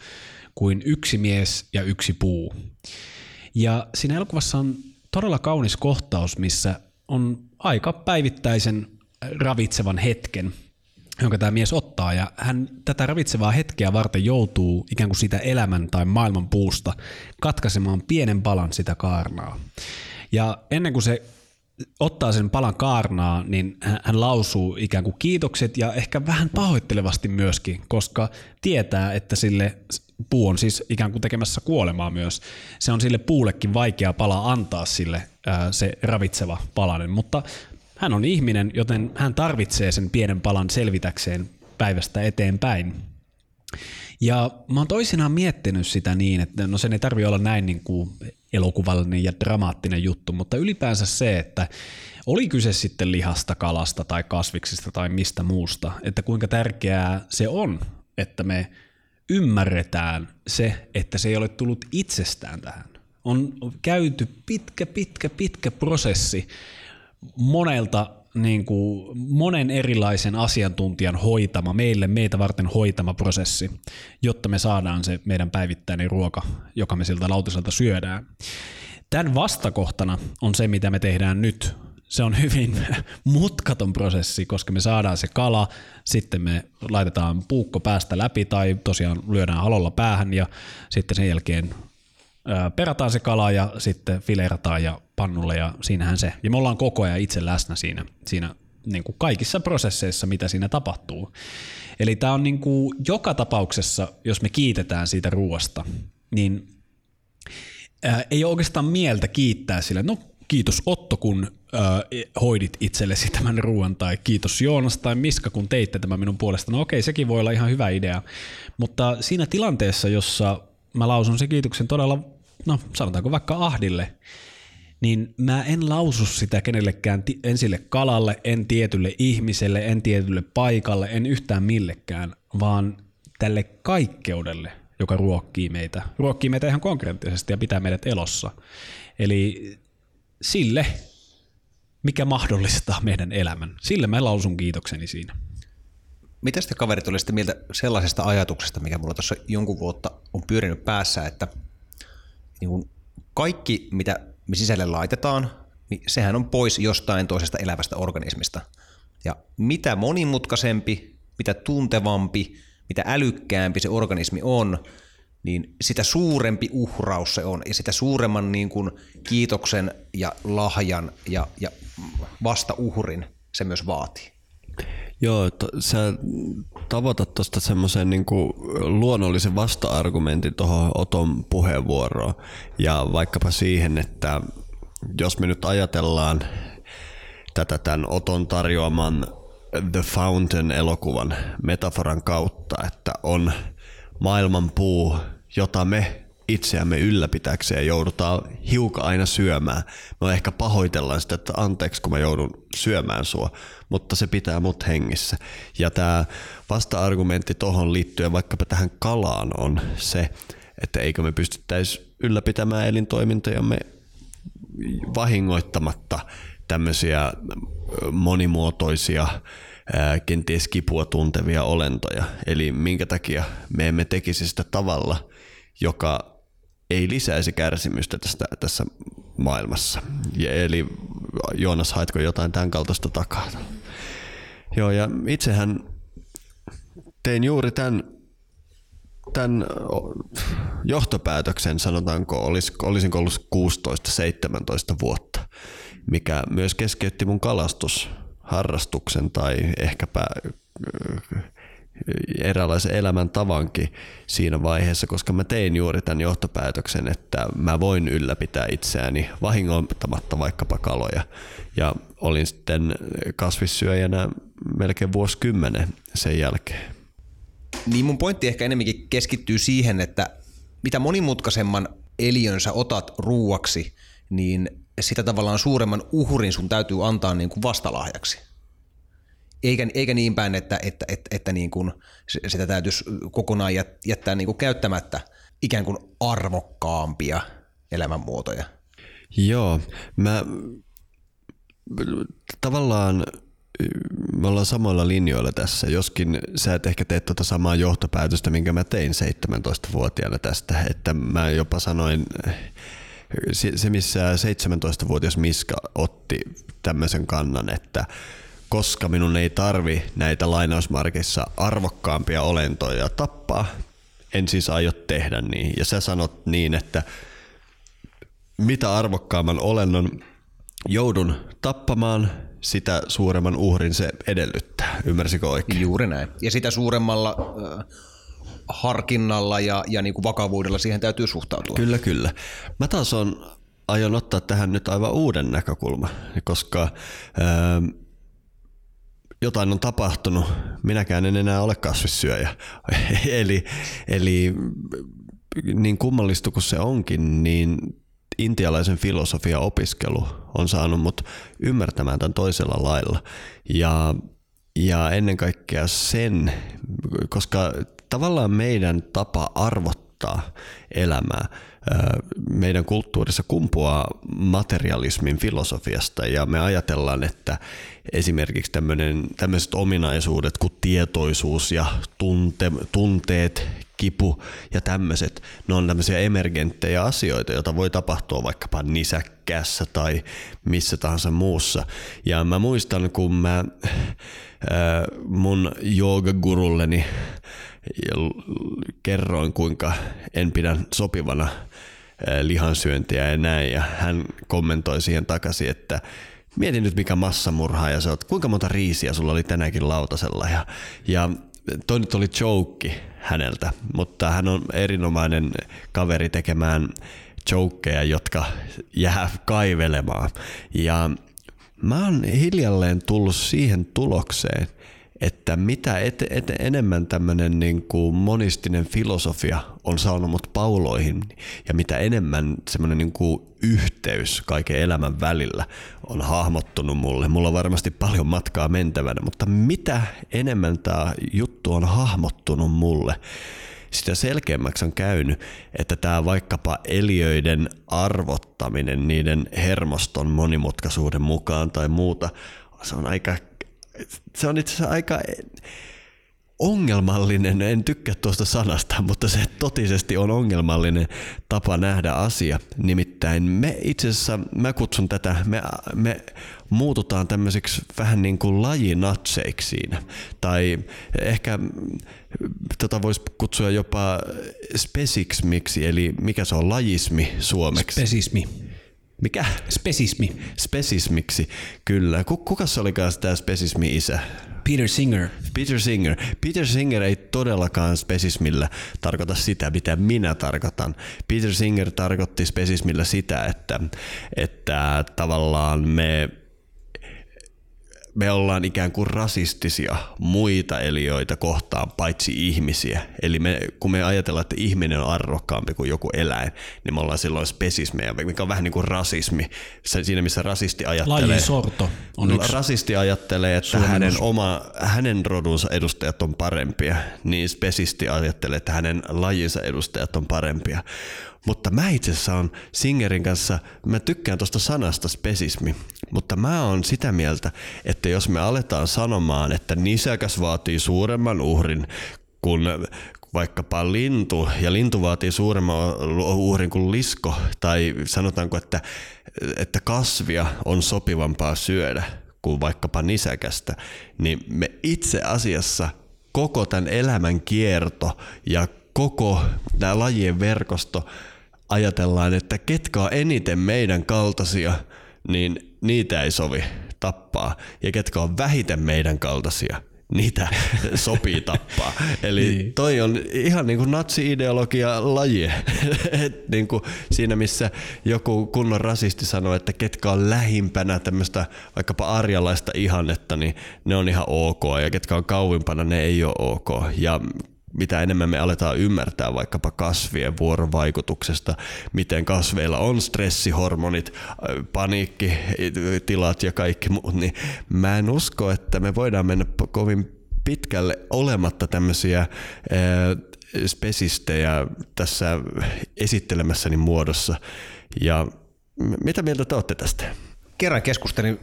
kuin yksi mies ja yksi puu. Ja siinä elokuvassa on todella kaunis kohtaus, missä on aika päivittäisen ravitsevan hetken jonka tämä mies ottaa, ja hän tätä ravitsevaa hetkeä varten joutuu ikään kuin sitä elämän tai maailman puusta katkaisemaan pienen palan sitä kaarnaa. Ja ennen kuin se ottaa sen palan kaarnaa, niin hän lausuu ikään kuin kiitokset ja ehkä vähän pahoittelevasti myöskin, koska tietää, että sille puu on siis ikään kuin tekemässä kuolemaa myös. Se on sille puullekin vaikea pala antaa sille se ravitseva palanen, mutta hän on ihminen, joten hän tarvitsee sen pienen palan selvitäkseen päivästä eteenpäin. Ja mä oon toisinaan miettinyt sitä niin, että no sen ei tarvi olla näin niin kuin elokuvallinen ja dramaattinen juttu, mutta ylipäänsä se, että oli kyse sitten lihasta, kalasta tai kasviksista tai mistä muusta, että kuinka tärkeää se on, että me ymmärretään se, että se ei ole tullut itsestään tähän. On käyty pitkä, pitkä, pitkä prosessi monelta niin kuin monen erilaisen asiantuntijan hoitama, meille meitä varten hoitama prosessi, jotta me saadaan se meidän päivittäinen ruoka, joka me siltä lautiselta syödään. Tämän vastakohtana on se, mitä me tehdään nyt. Se on hyvin mutkaton prosessi, koska me saadaan se kala, sitten me laitetaan puukko päästä läpi tai tosiaan lyödään halolla päähän ja sitten sen jälkeen perataan se kala ja sitten fileerataan ja pannulle ja siinähän se. Ja me ollaan koko ajan itse läsnä siinä, siinä niin kuin kaikissa prosesseissa, mitä siinä tapahtuu. Eli tämä on niin kuin joka tapauksessa, jos me kiitetään siitä ruoasta, niin ää, ei ole oikeastaan mieltä kiittää sille, no kiitos Otto, kun ää, hoidit itsellesi tämän ruoan, tai kiitos Joonas tai Miska, kun teitte tämän minun puolesta. No okei, sekin voi olla ihan hyvä idea, mutta siinä tilanteessa, jossa mä lausun se kiitoksen todella, no sanotaanko vaikka Ahdille, niin mä en lausu sitä kenellekään, en sille kalalle, en tietylle ihmiselle, en tietylle paikalle, en yhtään millekään, vaan tälle kaikkeudelle, joka ruokkii meitä. Ruokkii meitä ihan konkreettisesti ja pitää meidät elossa. Eli sille, mikä mahdollistaa meidän elämän. Sille mä lausun kiitokseni siinä. Mitä te kaverit olisitte mieltä sellaisesta ajatuksesta, mikä mulla tuossa jonkun vuotta on pyörinyt päässä, että niin kuin kaikki, mitä me sisälle laitetaan, niin sehän on pois jostain toisesta elävästä organismista. Ja mitä monimutkaisempi, mitä tuntevampi, mitä älykkäämpi se organismi on, niin sitä suurempi uhraus se on ja sitä suuremman niin kuin kiitoksen ja lahjan ja, ja vastauhrin se myös vaatii. Joo, että sä tavoitat tuosta semmoisen niin luonnollisen vasta-argumentin tuohon Oton puheenvuoroon. Ja vaikkapa siihen, että jos me nyt ajatellaan tätä tämän Oton tarjoaman The Fountain-elokuvan metaforan kautta, että on maailman puu, jota me itseämme ylläpitäkseen joudutaan hiukan aina syömään. Me ehkä pahoitellaan sitä, että anteeksi kun mä joudun syömään sua, mutta se pitää mut hengissä. Ja tämä vasta-argumentti tuohon liittyen vaikkapa tähän kalaan on se, että eikö me pystyttäisi ylläpitämään elintoimintojamme vahingoittamatta tämmöisiä monimuotoisia kenties kipua tuntevia olentoja. Eli minkä takia me emme tekisi sitä tavalla, joka ei lisäisi kärsimystä tästä, tässä maailmassa. Ja eli Joonas, haetko jotain tämän kaltaista takaa? Joo, ja itsehän tein juuri tämän, tämän johtopäätöksen, sanotaanko, olis, olisinko ollut 16-17 vuotta, mikä myös keskeytti mun kalastusharrastuksen tai ehkäpä eräänlaisen elämäntavankin siinä vaiheessa, koska mä tein juuri tämän johtopäätöksen, että mä voin ylläpitää itseäni vahingoittamatta vaikkapa kaloja. Ja olin sitten kasvissyöjänä melkein vuosikymmenen sen jälkeen. Niin mun pointti ehkä enemmänkin keskittyy siihen, että mitä monimutkaisemman eliönsä otat ruuaksi, niin sitä tavallaan suuremman uhrin sun täytyy antaa niin kuin vastalahjaksi eikä, eikä niin päin, että, että, että, että niin kuin sitä täytyisi kokonaan jättää niin kuin käyttämättä ikään kuin arvokkaampia elämänmuotoja. Joo, mä tavallaan me ollaan samoilla linjoilla tässä, joskin sä et ehkä tee tuota samaa johtopäätöstä, minkä mä tein 17-vuotiaana tästä, että mä jopa sanoin, se missä 17-vuotias Miska otti tämmöisen kannan, että koska minun ei tarvi näitä lainausmarkissa arvokkaampia olentoja tappaa, en siis aio tehdä niin. Ja sä sanot niin, että mitä arvokkaamman olennon joudun tappamaan, sitä suuremman uhrin se edellyttää. Ymmärsikö oikein? Juuri näin. Ja sitä suuremmalla äh, harkinnalla ja, ja niin kuin vakavuudella siihen täytyy suhtautua. Kyllä, kyllä. Mä taas on, aion ottaa tähän nyt aivan uuden näkökulman, koska äh, jotain on tapahtunut. Minäkään en enää ole kasvissyöjä. eli, eli niin kummallista kuin se onkin, niin intialaisen filosofian opiskelu on saanut mut ymmärtämään tämän toisella lailla. Ja, ja ennen kaikkea sen, koska tavallaan meidän tapa arvottaa elämää meidän kulttuurissa kumpuaa materialismin filosofiasta ja me ajatellaan, että esimerkiksi tämmöiset ominaisuudet kuin tietoisuus ja tunte, tunteet, kipu ja tämmöiset, ne on tämmöisiä emergenttejä asioita, joita voi tapahtua vaikkapa nisäkkäässä tai missä tahansa muussa. Ja mä muistan, kun mä mun joogagurulleni kerroin, kuinka en pidä sopivana lihansyöntiä ja näin, ja hän kommentoi siihen takaisin, että mietin nyt mikä massamurha ja se on, kuinka monta riisiä sulla oli tänäkin lautasella. Ja, ja toi nyt oli joke häneltä, mutta hän on erinomainen kaveri tekemään jokeja, jotka jää kaivelemaan. Ja mä oon hiljalleen tullut siihen tulokseen, että mitä et, et, enemmän tämmöinen niin kuin monistinen filosofia on saanut mut pauloihin ja mitä enemmän semmoinen niin kuin yhteys kaiken elämän välillä on hahmottunut mulle. Mulla on varmasti paljon matkaa mentävänä, mutta mitä enemmän tämä juttu on hahmottunut mulle, sitä selkeämmäksi on käynyt, että tämä vaikkapa eliöiden arvottaminen niiden hermoston monimutkaisuuden mukaan tai muuta, se on aika se on itse asiassa aika ongelmallinen, en tykkää tuosta sanasta, mutta se totisesti on ongelmallinen tapa nähdä asia. Nimittäin me itse asiassa, mä kutsun tätä, me, me muututaan tämmöisiksi vähän niin kuin lajinatseiksi siinä. Tai ehkä tota voisi kutsua jopa spesiksmiksi, eli mikä se on lajismi suomeksi? Spesismi. Mikä? Spesismi. Spesismiksi, kyllä. Kuka se olikaan tämä spesismi-isä? Peter Singer. Peter Singer. Peter Singer ei todellakaan spesismillä tarkoita sitä, mitä minä tarkoitan. Peter Singer tarkoitti spesismillä sitä, että, että tavallaan me me ollaan ikään kuin rasistisia muita eliöitä kohtaan, paitsi ihmisiä. Eli me, kun me ajatellaan, että ihminen on arvokkaampi kuin joku eläin, niin me ollaan silloin spesismeja, mikä on vähän niin kuin rasismi. Siinä, missä rasisti ajattelee... sorto on yksi Rasisti ajattelee, että hänen, oma, hänen rodunsa edustajat on parempia, niin spesisti ajattelee, että hänen lajinsa edustajat on parempia. Mutta mä itse asiassa on Singerin kanssa, mä tykkään tuosta sanasta spesismi, mutta mä oon sitä mieltä, että jos me aletaan sanomaan, että nisäkäs vaatii suuremman uhrin kuin vaikkapa lintu, ja lintu vaatii suuremman uhrin kuin lisko, tai sanotaanko, että, että kasvia on sopivampaa syödä kuin vaikkapa nisäkästä, niin me itse asiassa koko tämän elämän kierto ja koko tämä lajien verkosto ajatellaan, että ketkä on eniten meidän kaltaisia, niin niitä ei sovi tappaa. Ja ketkä on vähiten meidän kaltaisia, niitä sopii tappaa. Eli niin. toi on ihan niin kuin natsi-ideologia laji. Et niin kuin siinä missä joku kunnon rasisti sanoo, että ketkä on lähimpänä tämmöistä vaikkapa arjalaista ihannetta, niin ne on ihan ok. Ja ketkä on kauimpana, ne ei ole ok. Ja mitä enemmän me aletaan ymmärtää vaikkapa kasvien vuorovaikutuksesta, miten kasveilla on stressihormonit, paniikkitilat ja kaikki muut, niin mä en usko, että me voidaan mennä kovin pitkälle olematta tämmöisiä spesistejä tässä esittelemässäni muodossa. Ja mitä mieltä te olette tästä? Kerran keskustelin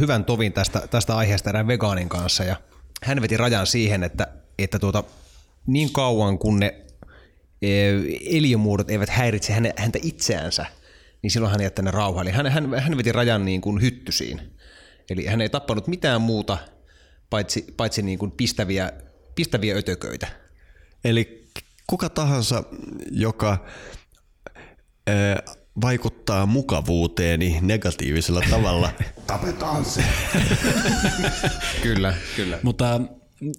hyvän tovin tästä, tästä aiheesta erään vegaanin kanssa ja hän veti rajan siihen, että, että tuota, niin kauan kun ne e, eliömuodot eivät häiritse häntä itseänsä, niin silloin hän jättää ne rauhaan. Eli hän, hän, hän veti rajan niin kuin hyttysiin. Eli hän ei tappanut mitään muuta, paitsi, paitsi niin kuin pistäviä, pistäviä ötököitä. Eli kuka tahansa, joka ö, vaikuttaa mukavuuteeni negatiivisella tavalla, tapetaan se. kyllä, kyllä. Mutta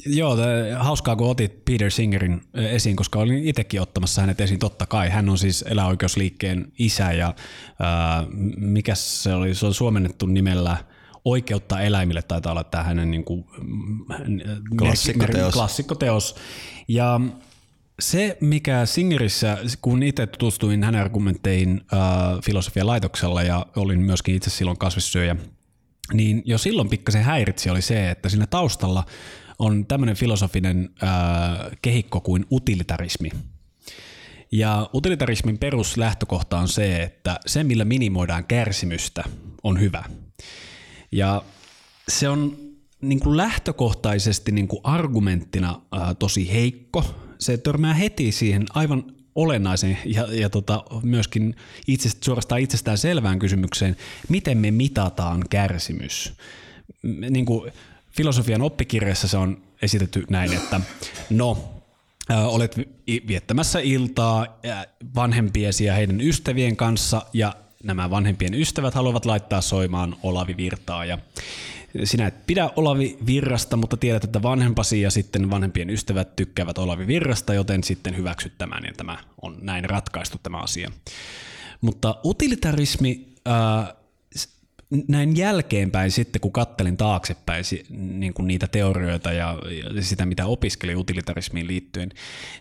Joo, hauskaa kun otit Peter Singerin esiin, koska olin itsekin ottamassa hänet esiin totta kai. Hän on siis eläoikeusliikkeen isä ja ää, mikä se oli, se on suomennettu nimellä Oikeutta eläimille taitaa olla tämä hänen niin kuin, klassikkoteos. klassikkoteos. Ja se, mikä Singerissä, kun itse tutustuin hänen argumentteihin äh, filosofian laitoksella ja olin myöskin itse silloin kasvissyöjä, niin jo silloin pikkasen häiritsi oli se, että siinä taustalla on tämmöinen filosofinen äh, kehikko kuin utilitarismi. Ja utilitarismin peruslähtökohta on se, että se millä minimoidaan kärsimystä on hyvä. Ja se on niin kuin lähtökohtaisesti niin kuin argumenttina ää, tosi heikko. Se törmää heti siihen aivan olennaisen ja, ja tota, myöskin itse, suorastaan itsestään selvään kysymykseen, miten me mitataan kärsimys. Niin kuin filosofian oppikirjassa se on esitetty näin, että no, olet viettämässä iltaa vanhempiesi ja heidän ystävien kanssa ja nämä vanhempien ystävät haluavat laittaa soimaan Olavi Virtaa ja sinä et pidä Olavi Virrasta, mutta tiedät, että vanhempasi ja sitten vanhempien ystävät tykkäävät Olavi Virrasta, joten sitten hyväksyt tämän ja tämä on näin ratkaistu tämä asia. Mutta utilitarismi näin jälkeenpäin sitten, kun kattelin taaksepäin niin kuin niitä teorioita ja, sitä, mitä opiskelin utilitarismiin liittyen,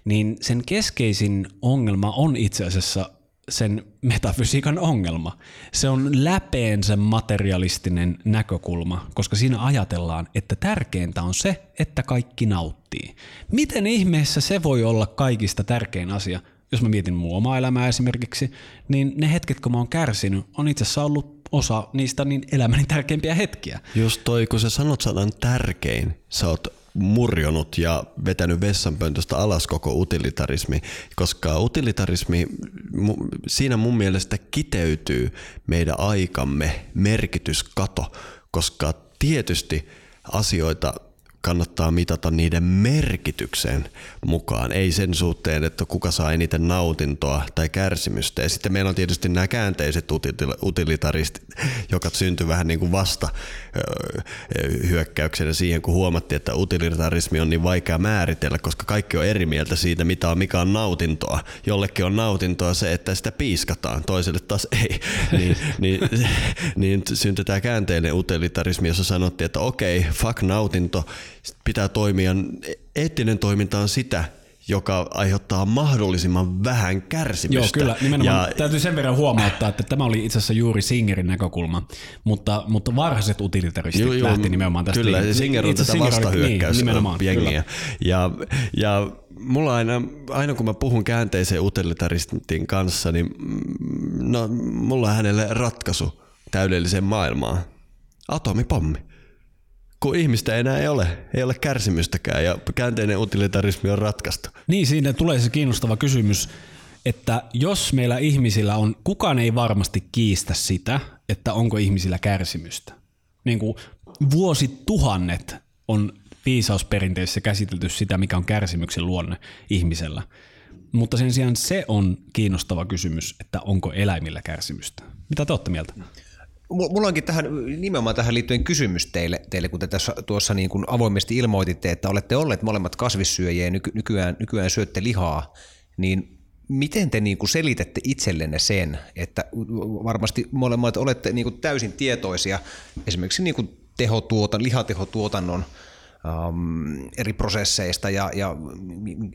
niin sen keskeisin ongelma on itse asiassa sen metafysiikan ongelma. Se on läpeensä materialistinen näkökulma, koska siinä ajatellaan, että tärkeintä on se, että kaikki nauttii. Miten ihmeessä se voi olla kaikista tärkein asia? Jos mä mietin mun omaa elämää esimerkiksi, niin ne hetket, kun mä oon kärsinyt, on itse asiassa ollut osa niistä niin elämäni tärkeimpiä hetkiä. Just toi, kun sä sanot sanan tärkein, sä oot murjonut ja vetänyt vessanpöntöstä alas koko utilitarismi, koska utilitarismi, siinä mun mielestä kiteytyy meidän aikamme merkityskato, koska tietysti asioita kannattaa mitata niiden merkityksen mukaan, ei sen suhteen, että kuka saa eniten nautintoa tai kärsimystä. Ja sitten meillä on tietysti nämä käänteiset utilitaristit, joka syntyi vähän niin kuin vasta hyökkäyksenä siihen, kun huomattiin, että utilitarismi on niin vaikea määritellä, koska kaikki on eri mieltä siitä, mitä on, mikä on nautintoa. Jollekin on nautintoa se, että sitä piiskataan, toiselle taas ei. niin, niin, niin syntyi tämä käänteinen utilitarismi, jossa sanottiin, että okei, fuck nautinto, pitää toimia, eettinen toiminta on sitä, joka aiheuttaa mahdollisimman vähän kärsimystä. Joo, kyllä. Nimenomaan ja, täytyy sen verran huomauttaa, että tämä oli itse asiassa juuri Singerin näkökulma, mutta, mutta varhaiset utilitaristit joo, joo, lähti nimenomaan tästä. Kyllä, ja Singer on tätä vastahyökkäysjengiä. Niin, ja, ja mulla aina, aina kun mä puhun käänteisen utilitaristin kanssa, niin mm, no, mulla on hänelle ratkaisu täydelliseen maailmaan. Atomipommi kun ihmistä enää ei ole, ei ole kärsimystäkään ja käänteinen utilitarismi on ratkaistu. Niin, siinä tulee se kiinnostava kysymys, että jos meillä ihmisillä on, kukaan ei varmasti kiistä sitä, että onko ihmisillä kärsimystä. Niin kuin vuosituhannet on viisausperinteissä käsitelty sitä, mikä on kärsimyksen luonne ihmisellä. Mutta sen sijaan se on kiinnostava kysymys, että onko eläimillä kärsimystä. Mitä te olette mieltä? Mulla onkin tähän, nimenomaan tähän liittyen kysymys teille, teille kun te tässä, tuossa niin kuin avoimesti ilmoititte, että olette olleet molemmat kasvissyöjiä ja nyky, nykyään, nykyään syötte lihaa, niin miten te niin kuin selitätte itsellenne sen, että varmasti molemmat olette niin kuin täysin tietoisia esimerkiksi niin kuin tehotuotan, lihatehotuotannon um, eri prosesseista ja, ja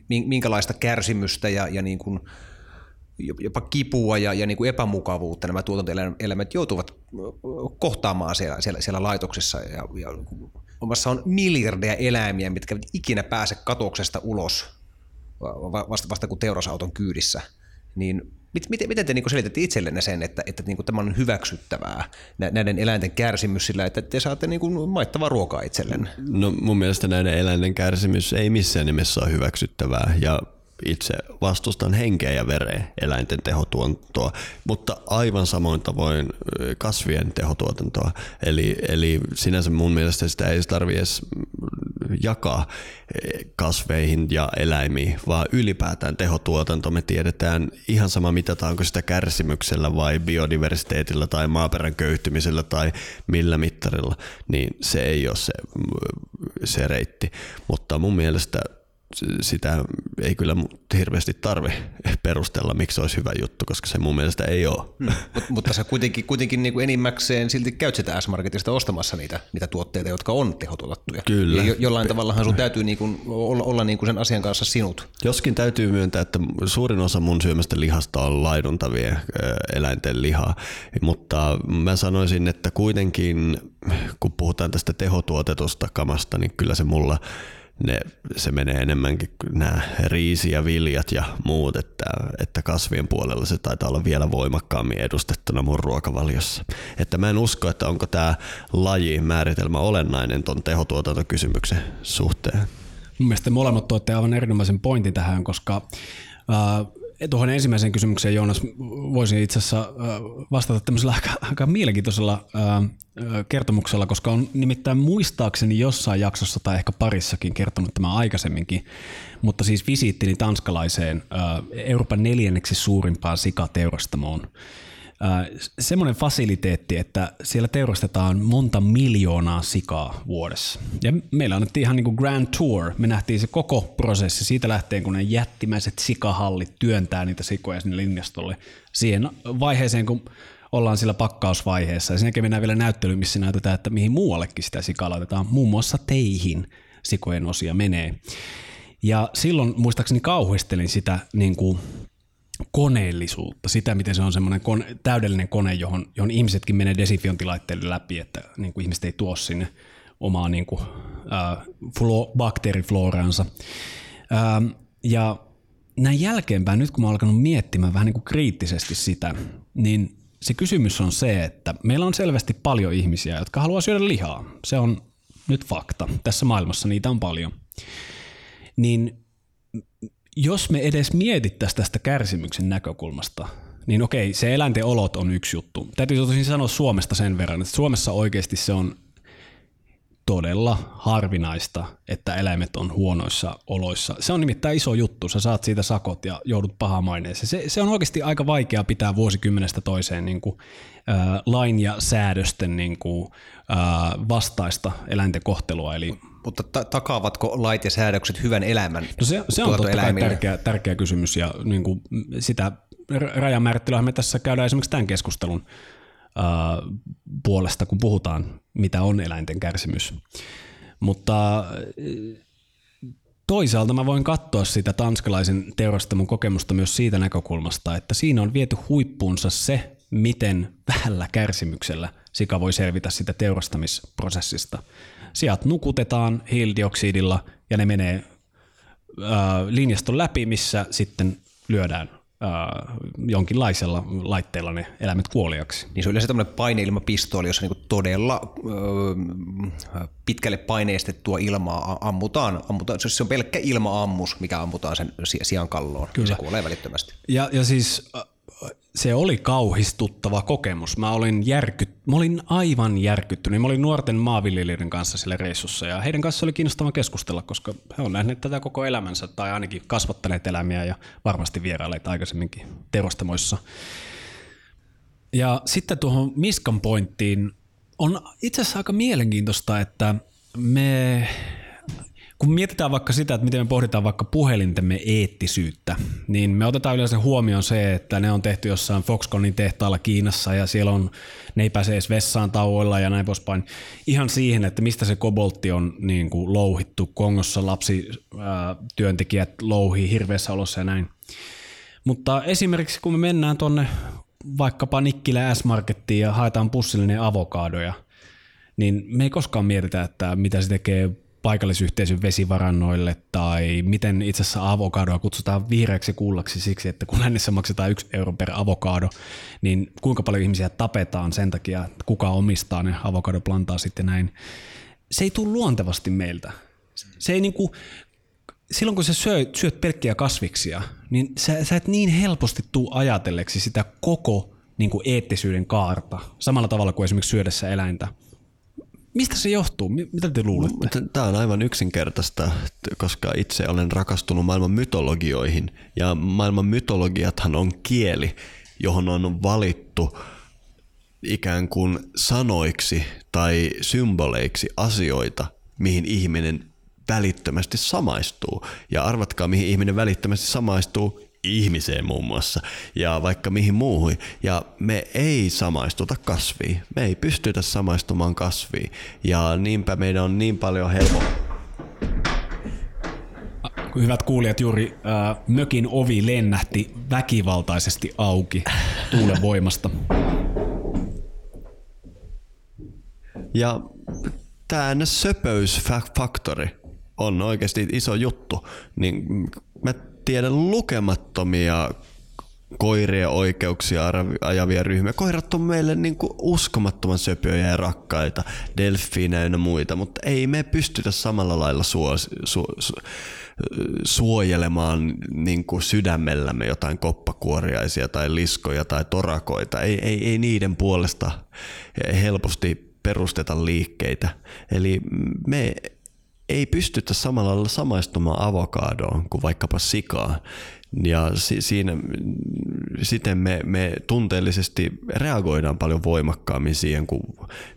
minkälaista kärsimystä ja, ja niin kuin, jopa kipua ja, ja niin kuin epämukavuutta nämä tuotantoeläimet joutuvat kohtaamaan siellä, siellä, siellä laitoksessa. Ja, ja omassa on miljardeja eläimiä, mitkä eivät ikinä pääse katoksesta ulos vasta, vasta kuin teurasauton kyydissä. Niin mit, miten, miten te niin selitätte itsellenne sen, että, että niin tämä on hyväksyttävää, näiden eläinten kärsimys sillä, että te saatte niin kuin maittavaa ruokaa itsellenne? No mun mielestä näiden eläinten kärsimys ei missään nimessä ole hyväksyttävää. Ja itse vastustan henkeä ja vereen eläinten tehotuotantoa, mutta aivan samoin tavoin kasvien tehotuotantoa. Eli, eli sinänsä mun mielestä sitä ei tarvitse edes jakaa kasveihin ja eläimiin, vaan ylipäätään tehotuotanto me tiedetään ihan sama mitataanko sitä kärsimyksellä vai biodiversiteetillä tai maaperän köyhtymisellä tai millä mittarilla, niin se ei ole se, se reitti. Mutta mun mielestä sitä ei kyllä hirveästi tarvi perustella, miksi se olisi hyvä juttu, koska se mun mielestä ei ole. Hmm. Mut, mutta sä kuitenkin, kuitenkin niin kuin enimmäkseen silti käyt sitä S-Marketista ostamassa niitä, niitä tuotteita, jotka on tehotuotettuja. Kyllä. Ja jo, jollain tavallahan sun täytyy niin kuin olla, olla niin kuin sen asian kanssa sinut. Joskin täytyy myöntää, että suurin osa mun syömästä lihasta on laiduntavia eläinten lihaa, mutta mä sanoisin, että kuitenkin kun puhutaan tästä tehotuotetusta kamasta, niin kyllä se mulla ne, se menee enemmänkin nämä riisi ja viljat ja muut, että, että kasvien puolella se taitaa olla vielä voimakkaammin edustettuna mun ruokavaliossa. Että mä en usko, että onko tämä laji määritelmä olennainen ton tehotuotantokysymyksen suhteen. Mun mielestä molemmat tuotte aivan erinomaisen pointin tähän, koska tuohon ensimmäiseen kysymykseen, Joonas, voisin itse asiassa vastata tämmöisellä aika, aika mielenkiintoisella kertomuksella, koska on nimittäin muistaakseni jossain jaksossa tai ehkä parissakin kertonut tämä aikaisemminkin, mutta siis visiittini tanskalaiseen Euroopan neljänneksi suurimpaan sikateurastamoon semmoinen fasiliteetti, että siellä teurastetaan monta miljoonaa sikaa vuodessa. Ja meillä annettiin ihan niin kuin grand tour. Me nähtiin se koko prosessi siitä lähtien, kun ne jättimäiset sikahallit työntää niitä sikoja sinne linjastolle siihen vaiheeseen, kun ollaan sillä pakkausvaiheessa. Ja sen jälkeen mennään vielä näyttelyyn, missä näytetään, että mihin muuallekin sitä sikaa laitetaan. Muun muassa teihin sikojen osia menee. Ja silloin muistaakseni kauhistelin sitä niin kuin koneellisuutta, sitä miten se on semmoinen kone, täydellinen kone, johon, johon ihmisetkin menee desifiointilaitteille läpi, että niin kuin ihmiset ei tuo sinne omaa niin kuin, äh, flo, bakteerifloraansa. Ähm, ja näin jälkeenpäin, nyt kun mä oon alkanut miettimään vähän niin kuin kriittisesti sitä, niin se kysymys on se, että meillä on selvästi paljon ihmisiä, jotka haluaa syödä lihaa. Se on nyt fakta. Tässä maailmassa niitä on paljon. Niin jos me edes mietittäisiin tästä kärsimyksen näkökulmasta, niin okei, se eläinten olot on yksi juttu. Täytyy tosin sanoa Suomesta sen verran, että Suomessa oikeasti se on todella harvinaista, että eläimet on huonoissa oloissa. Se on nimittäin iso juttu. Sä saat siitä sakot ja joudut pahaan maineeseen. Se, se on oikeasti aika vaikea pitää vuosikymmenestä toiseen niin kuin, äh, lain ja säädösten niin kuin, äh, vastaista eläinten kohtelua. Eli mutta ta- takaavatko lait ja säädökset hyvän elämän No se, se on totta kai tärkeä, tärkeä kysymys ja niin kuin sitä rajamäärittelyä me tässä käydään esimerkiksi tämän keskustelun äh, puolesta, kun puhutaan, mitä on eläinten kärsimys. Mutta toisaalta mä voin katsoa sitä tanskalaisen teurastamon kokemusta myös siitä näkökulmasta, että siinä on viety huippuunsa se, miten vähällä kärsimyksellä sika voi selvitä sitä teurastamisprosessista. Sieltä nukutetaan hiilidioksidilla ja ne menee ää, linjaston läpi, missä sitten lyödään ää, jonkinlaisella laitteella ne eläimet kuoliaksi. Niin se on yleensä tämmöinen paineilmapistooli, jossa niinku todella ö, pitkälle paineistettua ilmaa ammutaan. ammutaan. Se on pelkkä ilmaammus, mikä ammutaan sen sian kalloon. Kyllä. Se kuolee välittömästi. Ja, ja siis se oli kauhistuttava kokemus. Mä olin, järky, mä olin aivan järkyttynyt. Mä olin nuorten maanviljelijöiden kanssa siellä reissussa ja heidän kanssa oli kiinnostava keskustella, koska he on nähneet tätä koko elämänsä tai ainakin kasvattaneet eläimiä ja varmasti vierailleet aikaisemminkin teurastamoissa. Ja sitten tuohon Miskan pointtiin on itse asiassa aika mielenkiintoista, että me kun mietitään vaikka sitä, että miten me pohditaan vaikka puhelintemme eettisyyttä, niin me otetaan yleensä huomioon se, että ne on tehty jossain Foxconnin tehtaalla Kiinassa ja siellä on, ne ei pääse edes vessaan tauoilla ja näin poispäin. Ihan siihen, että mistä se koboltti on niin kuin louhittu. Kongossa lapsi ää, työntekijät louhii hirveässä olossa ja näin. Mutta esimerkiksi kun me mennään tonne vaikkapa Nikkilä S-Markettiin ja haetaan pussillinen avokadoja, niin me ei koskaan mietitä, että mitä se tekee paikallisyhteisön vesivarannoille tai miten itse asiassa avokadoa kutsutaan vihreäksi kullaksi siksi, että kun lännessä maksetaan yksi euro per avokado, niin kuinka paljon ihmisiä tapetaan sen takia, että kuka omistaa ne avokadoplantaa sitten näin. Se ei tule luontevasti meiltä. Se ei niinku, silloin kun sä syöt, syöt pelkkiä kasviksia, niin sä, sä et niin helposti tuu ajatelleeksi sitä koko niin kuin eettisyyden kaarta, samalla tavalla kuin esimerkiksi syödessä eläintä. Mistä se johtuu? Mitä te luulette? Tämä on aivan yksinkertaista, koska itse olen rakastunut maailman mytologioihin. Ja maailman mytologiathan on kieli, johon on valittu ikään kuin sanoiksi tai symboleiksi asioita, mihin ihminen välittömästi samaistuu. Ja arvatkaa, mihin ihminen välittömästi samaistuu, ihmiseen muun muassa ja vaikka mihin muuhun. Ja me ei samaistuta kasviin. Me ei pystytä samaistumaan kasviin. Ja niinpä meidän on niin paljon helpompi. Hyvät kuulijat, juuri äh, mökin ovi lennähti väkivaltaisesti auki tuulen voimasta. Ja tämä söpöysfaktori on oikeasti iso juttu. Niin mä tiedän lukemattomia koirien oikeuksia ajavia ryhmiä. Koirat on meille niin kuin uskomattoman söpöjä ja rakkaita, delfiinejä ja muita, mutta ei me pystytä samalla lailla suo, su, su, suojelemaan niin kuin sydämellämme jotain koppakuoriaisia tai liskoja tai torakoita. Ei, ei, ei niiden puolesta helposti perusteta liikkeitä. Eli me ei pystytä samalla lailla samaistumaan avokadoon kuin vaikkapa sikaan. Ja si- siinä, siten me, me tunteellisesti reagoidaan paljon voimakkaammin siihen, kun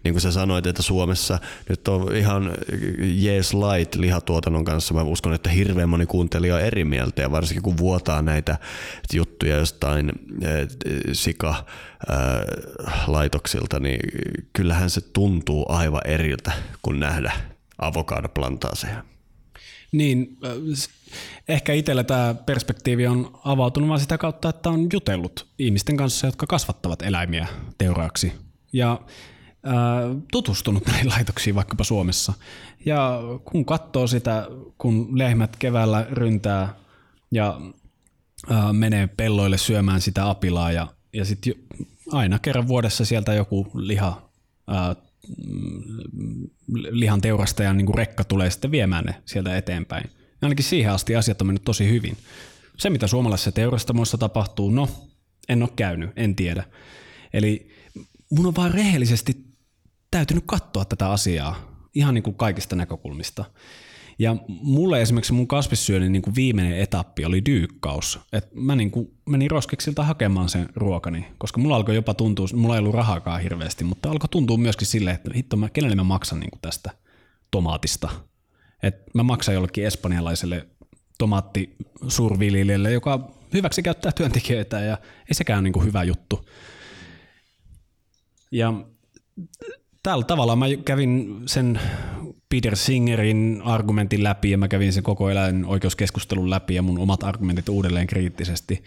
niin kuin sä sanoit, että Suomessa nyt on ihan jees light lihatuotannon kanssa. Mä uskon, että hirveän moni kuuntelija on eri mieltä ja varsinkin kun vuotaa näitä juttuja jostain sika laitoksilta, niin kyllähän se tuntuu aivan eriltä, kun nähdä avokadoplantaaseen. Niin, äh, ehkä itsellä tämä perspektiivi on avautunut vain sitä kautta, että on jutellut ihmisten kanssa, jotka kasvattavat eläimiä teuraaksi. Ja äh, tutustunut näihin laitoksiin vaikkapa Suomessa. Ja kun katsoo sitä, kun lehmät keväällä ryntää ja äh, menee pelloille syömään sitä apilaa ja, ja sitten aina kerran vuodessa sieltä joku liha lihan teurastajan niin rekka tulee sitten viemään ne sieltä eteenpäin. Ja ainakin siihen asti asiat on mennyt tosi hyvin. Se, mitä suomalaisessa teurastamoissa tapahtuu, no, en ole käynyt, en tiedä. Eli mun on vaan rehellisesti täytynyt katsoa tätä asiaa ihan niin kuin kaikista näkökulmista. Ja mulle esimerkiksi mun kasvissyönnin niin viimeinen etappi oli dyykkaus. Et mä niin kuin menin roskiksilta hakemaan sen ruokani, koska mulla alkoi jopa tuntua, mulla ei ollut rahaakaan hirveästi, mutta alkoi tuntua myöskin silleen, että hitto, mä, kenelle mä maksan niin kuin tästä tomaatista. Et mä maksan jollekin espanjalaiselle tomaattisurviljelijälle, joka hyväksi käyttää työntekijöitä ja ei sekään ole niin kuin hyvä juttu. Ja tällä tavalla mä kävin sen Peter Singerin argumentin läpi ja mä kävin sen koko eläin oikeuskeskustelun läpi ja mun omat argumentit uudelleen kriittisesti.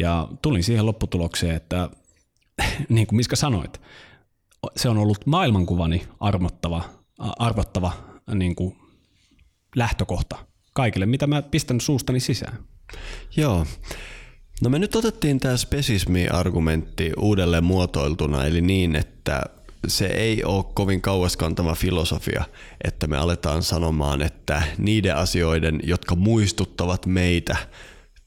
Ja tulin siihen lopputulokseen, että niin kuin Miska sanoit, se on ollut maailmankuvani armottava, arvottava niin kuin lähtökohta kaikille, mitä mä pistän suustani sisään. Joo. No me nyt otettiin tämä spesismi-argumentti uudelleen muotoiltuna, eli niin, että se ei ole kovin kauaskantava filosofia, että me aletaan sanomaan, että niiden asioiden, jotka muistuttavat meitä,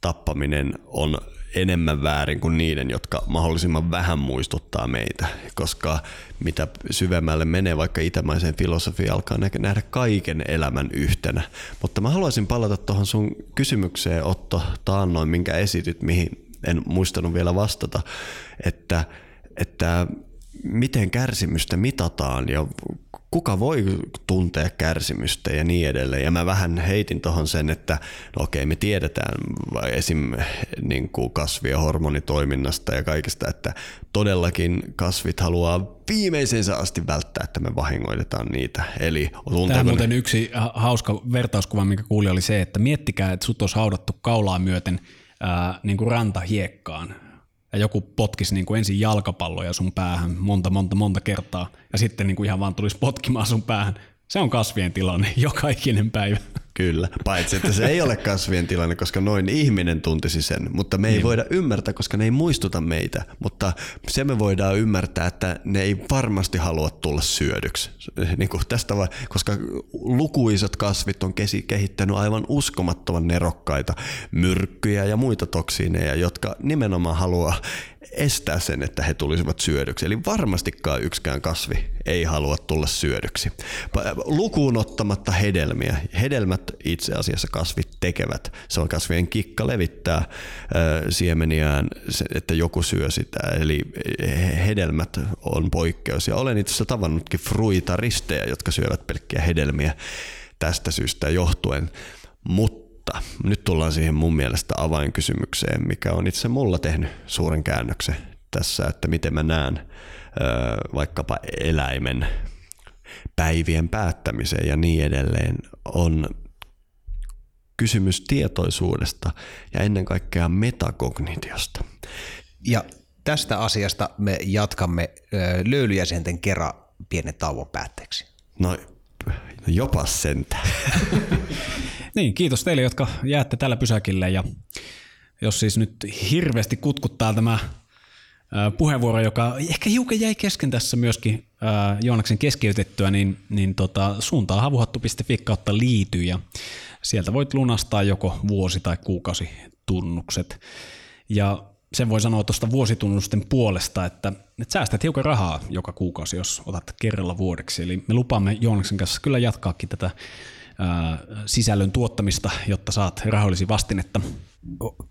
tappaminen on enemmän väärin kuin niiden, jotka mahdollisimman vähän muistuttaa meitä, koska mitä syvemmälle menee vaikka itämaiseen filosofiaan, alkaa nähdä kaiken elämän yhtenä. Mutta mä haluaisin palata tuohon sun kysymykseen, Otto, taannoin, minkä esityt, mihin en muistanut vielä vastata, että, että miten kärsimystä mitataan ja kuka voi tuntea kärsimystä ja niin edelleen. Ja mä vähän heitin tuohon sen, että no okei, me tiedetään esim. Niin kuin kasvi- ja hormonitoiminnasta ja kaikesta, että todellakin kasvit haluaa viimeisensä asti välttää, että me vahingoitetaan niitä. Eli Tämä on muuten ne... yksi hauska vertauskuva, mikä kuuli, oli se, että miettikää, että sut olisi haudattu kaulaa myöten ää, niin kuin rantahiekkaan ja joku potkisi niin kuin ensin jalkapalloja sun päähän monta, monta, monta kertaa ja sitten niin kuin ihan vaan tulisi potkimaan sun päähän. Se on kasvien tilanne joka ikinen päivä. Kyllä, paitsi että se ei ole kasvien tilanne, koska noin ihminen tuntisi sen, mutta me ei niin. voida ymmärtää, koska ne ei muistuta meitä, mutta se me voidaan ymmärtää, että ne ei varmasti halua tulla syödyksi. Niin kuin tästä vai, koska lukuisat kasvit on kehittänyt aivan uskomattoman nerokkaita myrkkyjä ja muita toksiineja, jotka nimenomaan haluaa estää sen, että he tulisivat syödyksi. Eli varmastikaan yksikään kasvi ei halua tulla syödyksi. Lukuun ottamatta hedelmiä. Hedelmät itse asiassa kasvit tekevät. Se on kasvien kikka levittää siemeniään, että joku syö sitä. Eli hedelmät on poikkeus. Ja olen itse asiassa tavannutkin fruitaristejä, jotka syövät pelkkiä hedelmiä tästä syystä johtuen. Mutta nyt tullaan siihen mun mielestä avainkysymykseen, mikä on itse mulla tehnyt suuren käännöksen tässä, että miten mä näen vaikkapa eläimen päivien päättämiseen ja niin edelleen, on kysymys tietoisuudesta ja ennen kaikkea metakognitiosta. Ja tästä asiasta me jatkamme löylyjäsenten kerran pienen tauon päätteeksi. No, no jopa sentä. niin, kiitos teille, jotka jäätte tällä pysäkille ja jos siis nyt hirveästi kutkuttaa tämä puheenvuoro, joka ehkä hiukan jäi kesken tässä myöskin Joonaksen keskeytettyä, niin, niin tota, suuntaa havuhattu.fi kautta liity ja sieltä voit lunastaa joko vuosi- tai kuukausitunnukset. Ja sen voi sanoa tuosta vuositunnusten puolesta, että, että säästät hiukan rahaa joka kuukausi, jos otat kerralla vuodeksi. Eli me lupaamme Joonaksen kanssa kyllä jatkaakin tätä ää, sisällön tuottamista, jotta saat rahallisia vastinetta.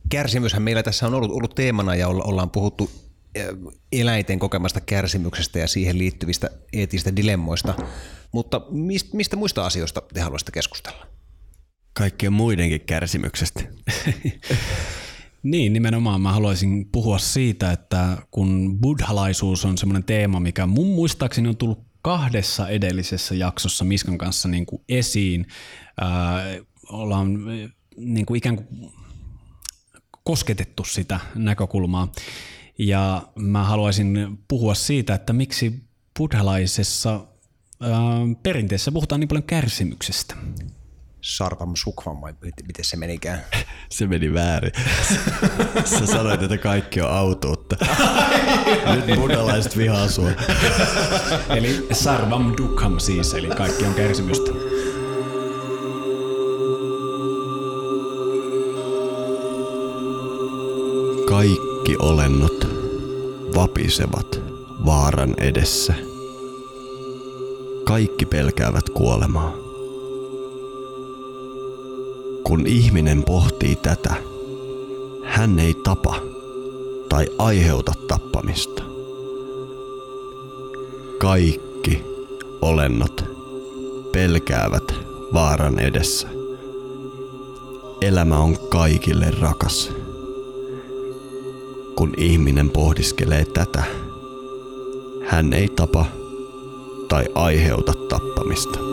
Kärsimyshän meillä tässä on ollut, ollut teemana ja ollaan puhuttu eläinten kokemasta kärsimyksestä ja siihen liittyvistä eettisistä dilemmoista. Mutta mistä, mistä muista asioista te haluaisitte keskustella? Kaikkien muidenkin kärsimyksestä. Niin, nimenomaan mä haluaisin puhua siitä, että kun buddhalaisuus on semmoinen teema, mikä mun muistaakseni on tullut kahdessa edellisessä jaksossa Miskan kanssa niin kuin esiin, ää, ollaan niin kuin ikään kuin kosketettu sitä näkökulmaa. Ja mä haluaisin puhua siitä, että miksi buddhalaisessa ää, perinteessä puhutaan niin paljon kärsimyksestä. Sarvam Sukvam vai miten se menikään? Se meni väärin. Sä sanoit, että kaikki on autuutta. Nyt buddhalaiset vihaa sua. eli Sarvam Dukham siis, eli kaikki on kärsimystä. Kaikki olennot vapisevat vaaran edessä. Kaikki pelkäävät kuolemaa. Kun ihminen pohtii tätä, hän ei tapa tai aiheuta tappamista. Kaikki olennot pelkäävät vaaran edessä. Elämä on kaikille rakas. Kun ihminen pohdiskelee tätä, hän ei tapa tai aiheuta tappamista.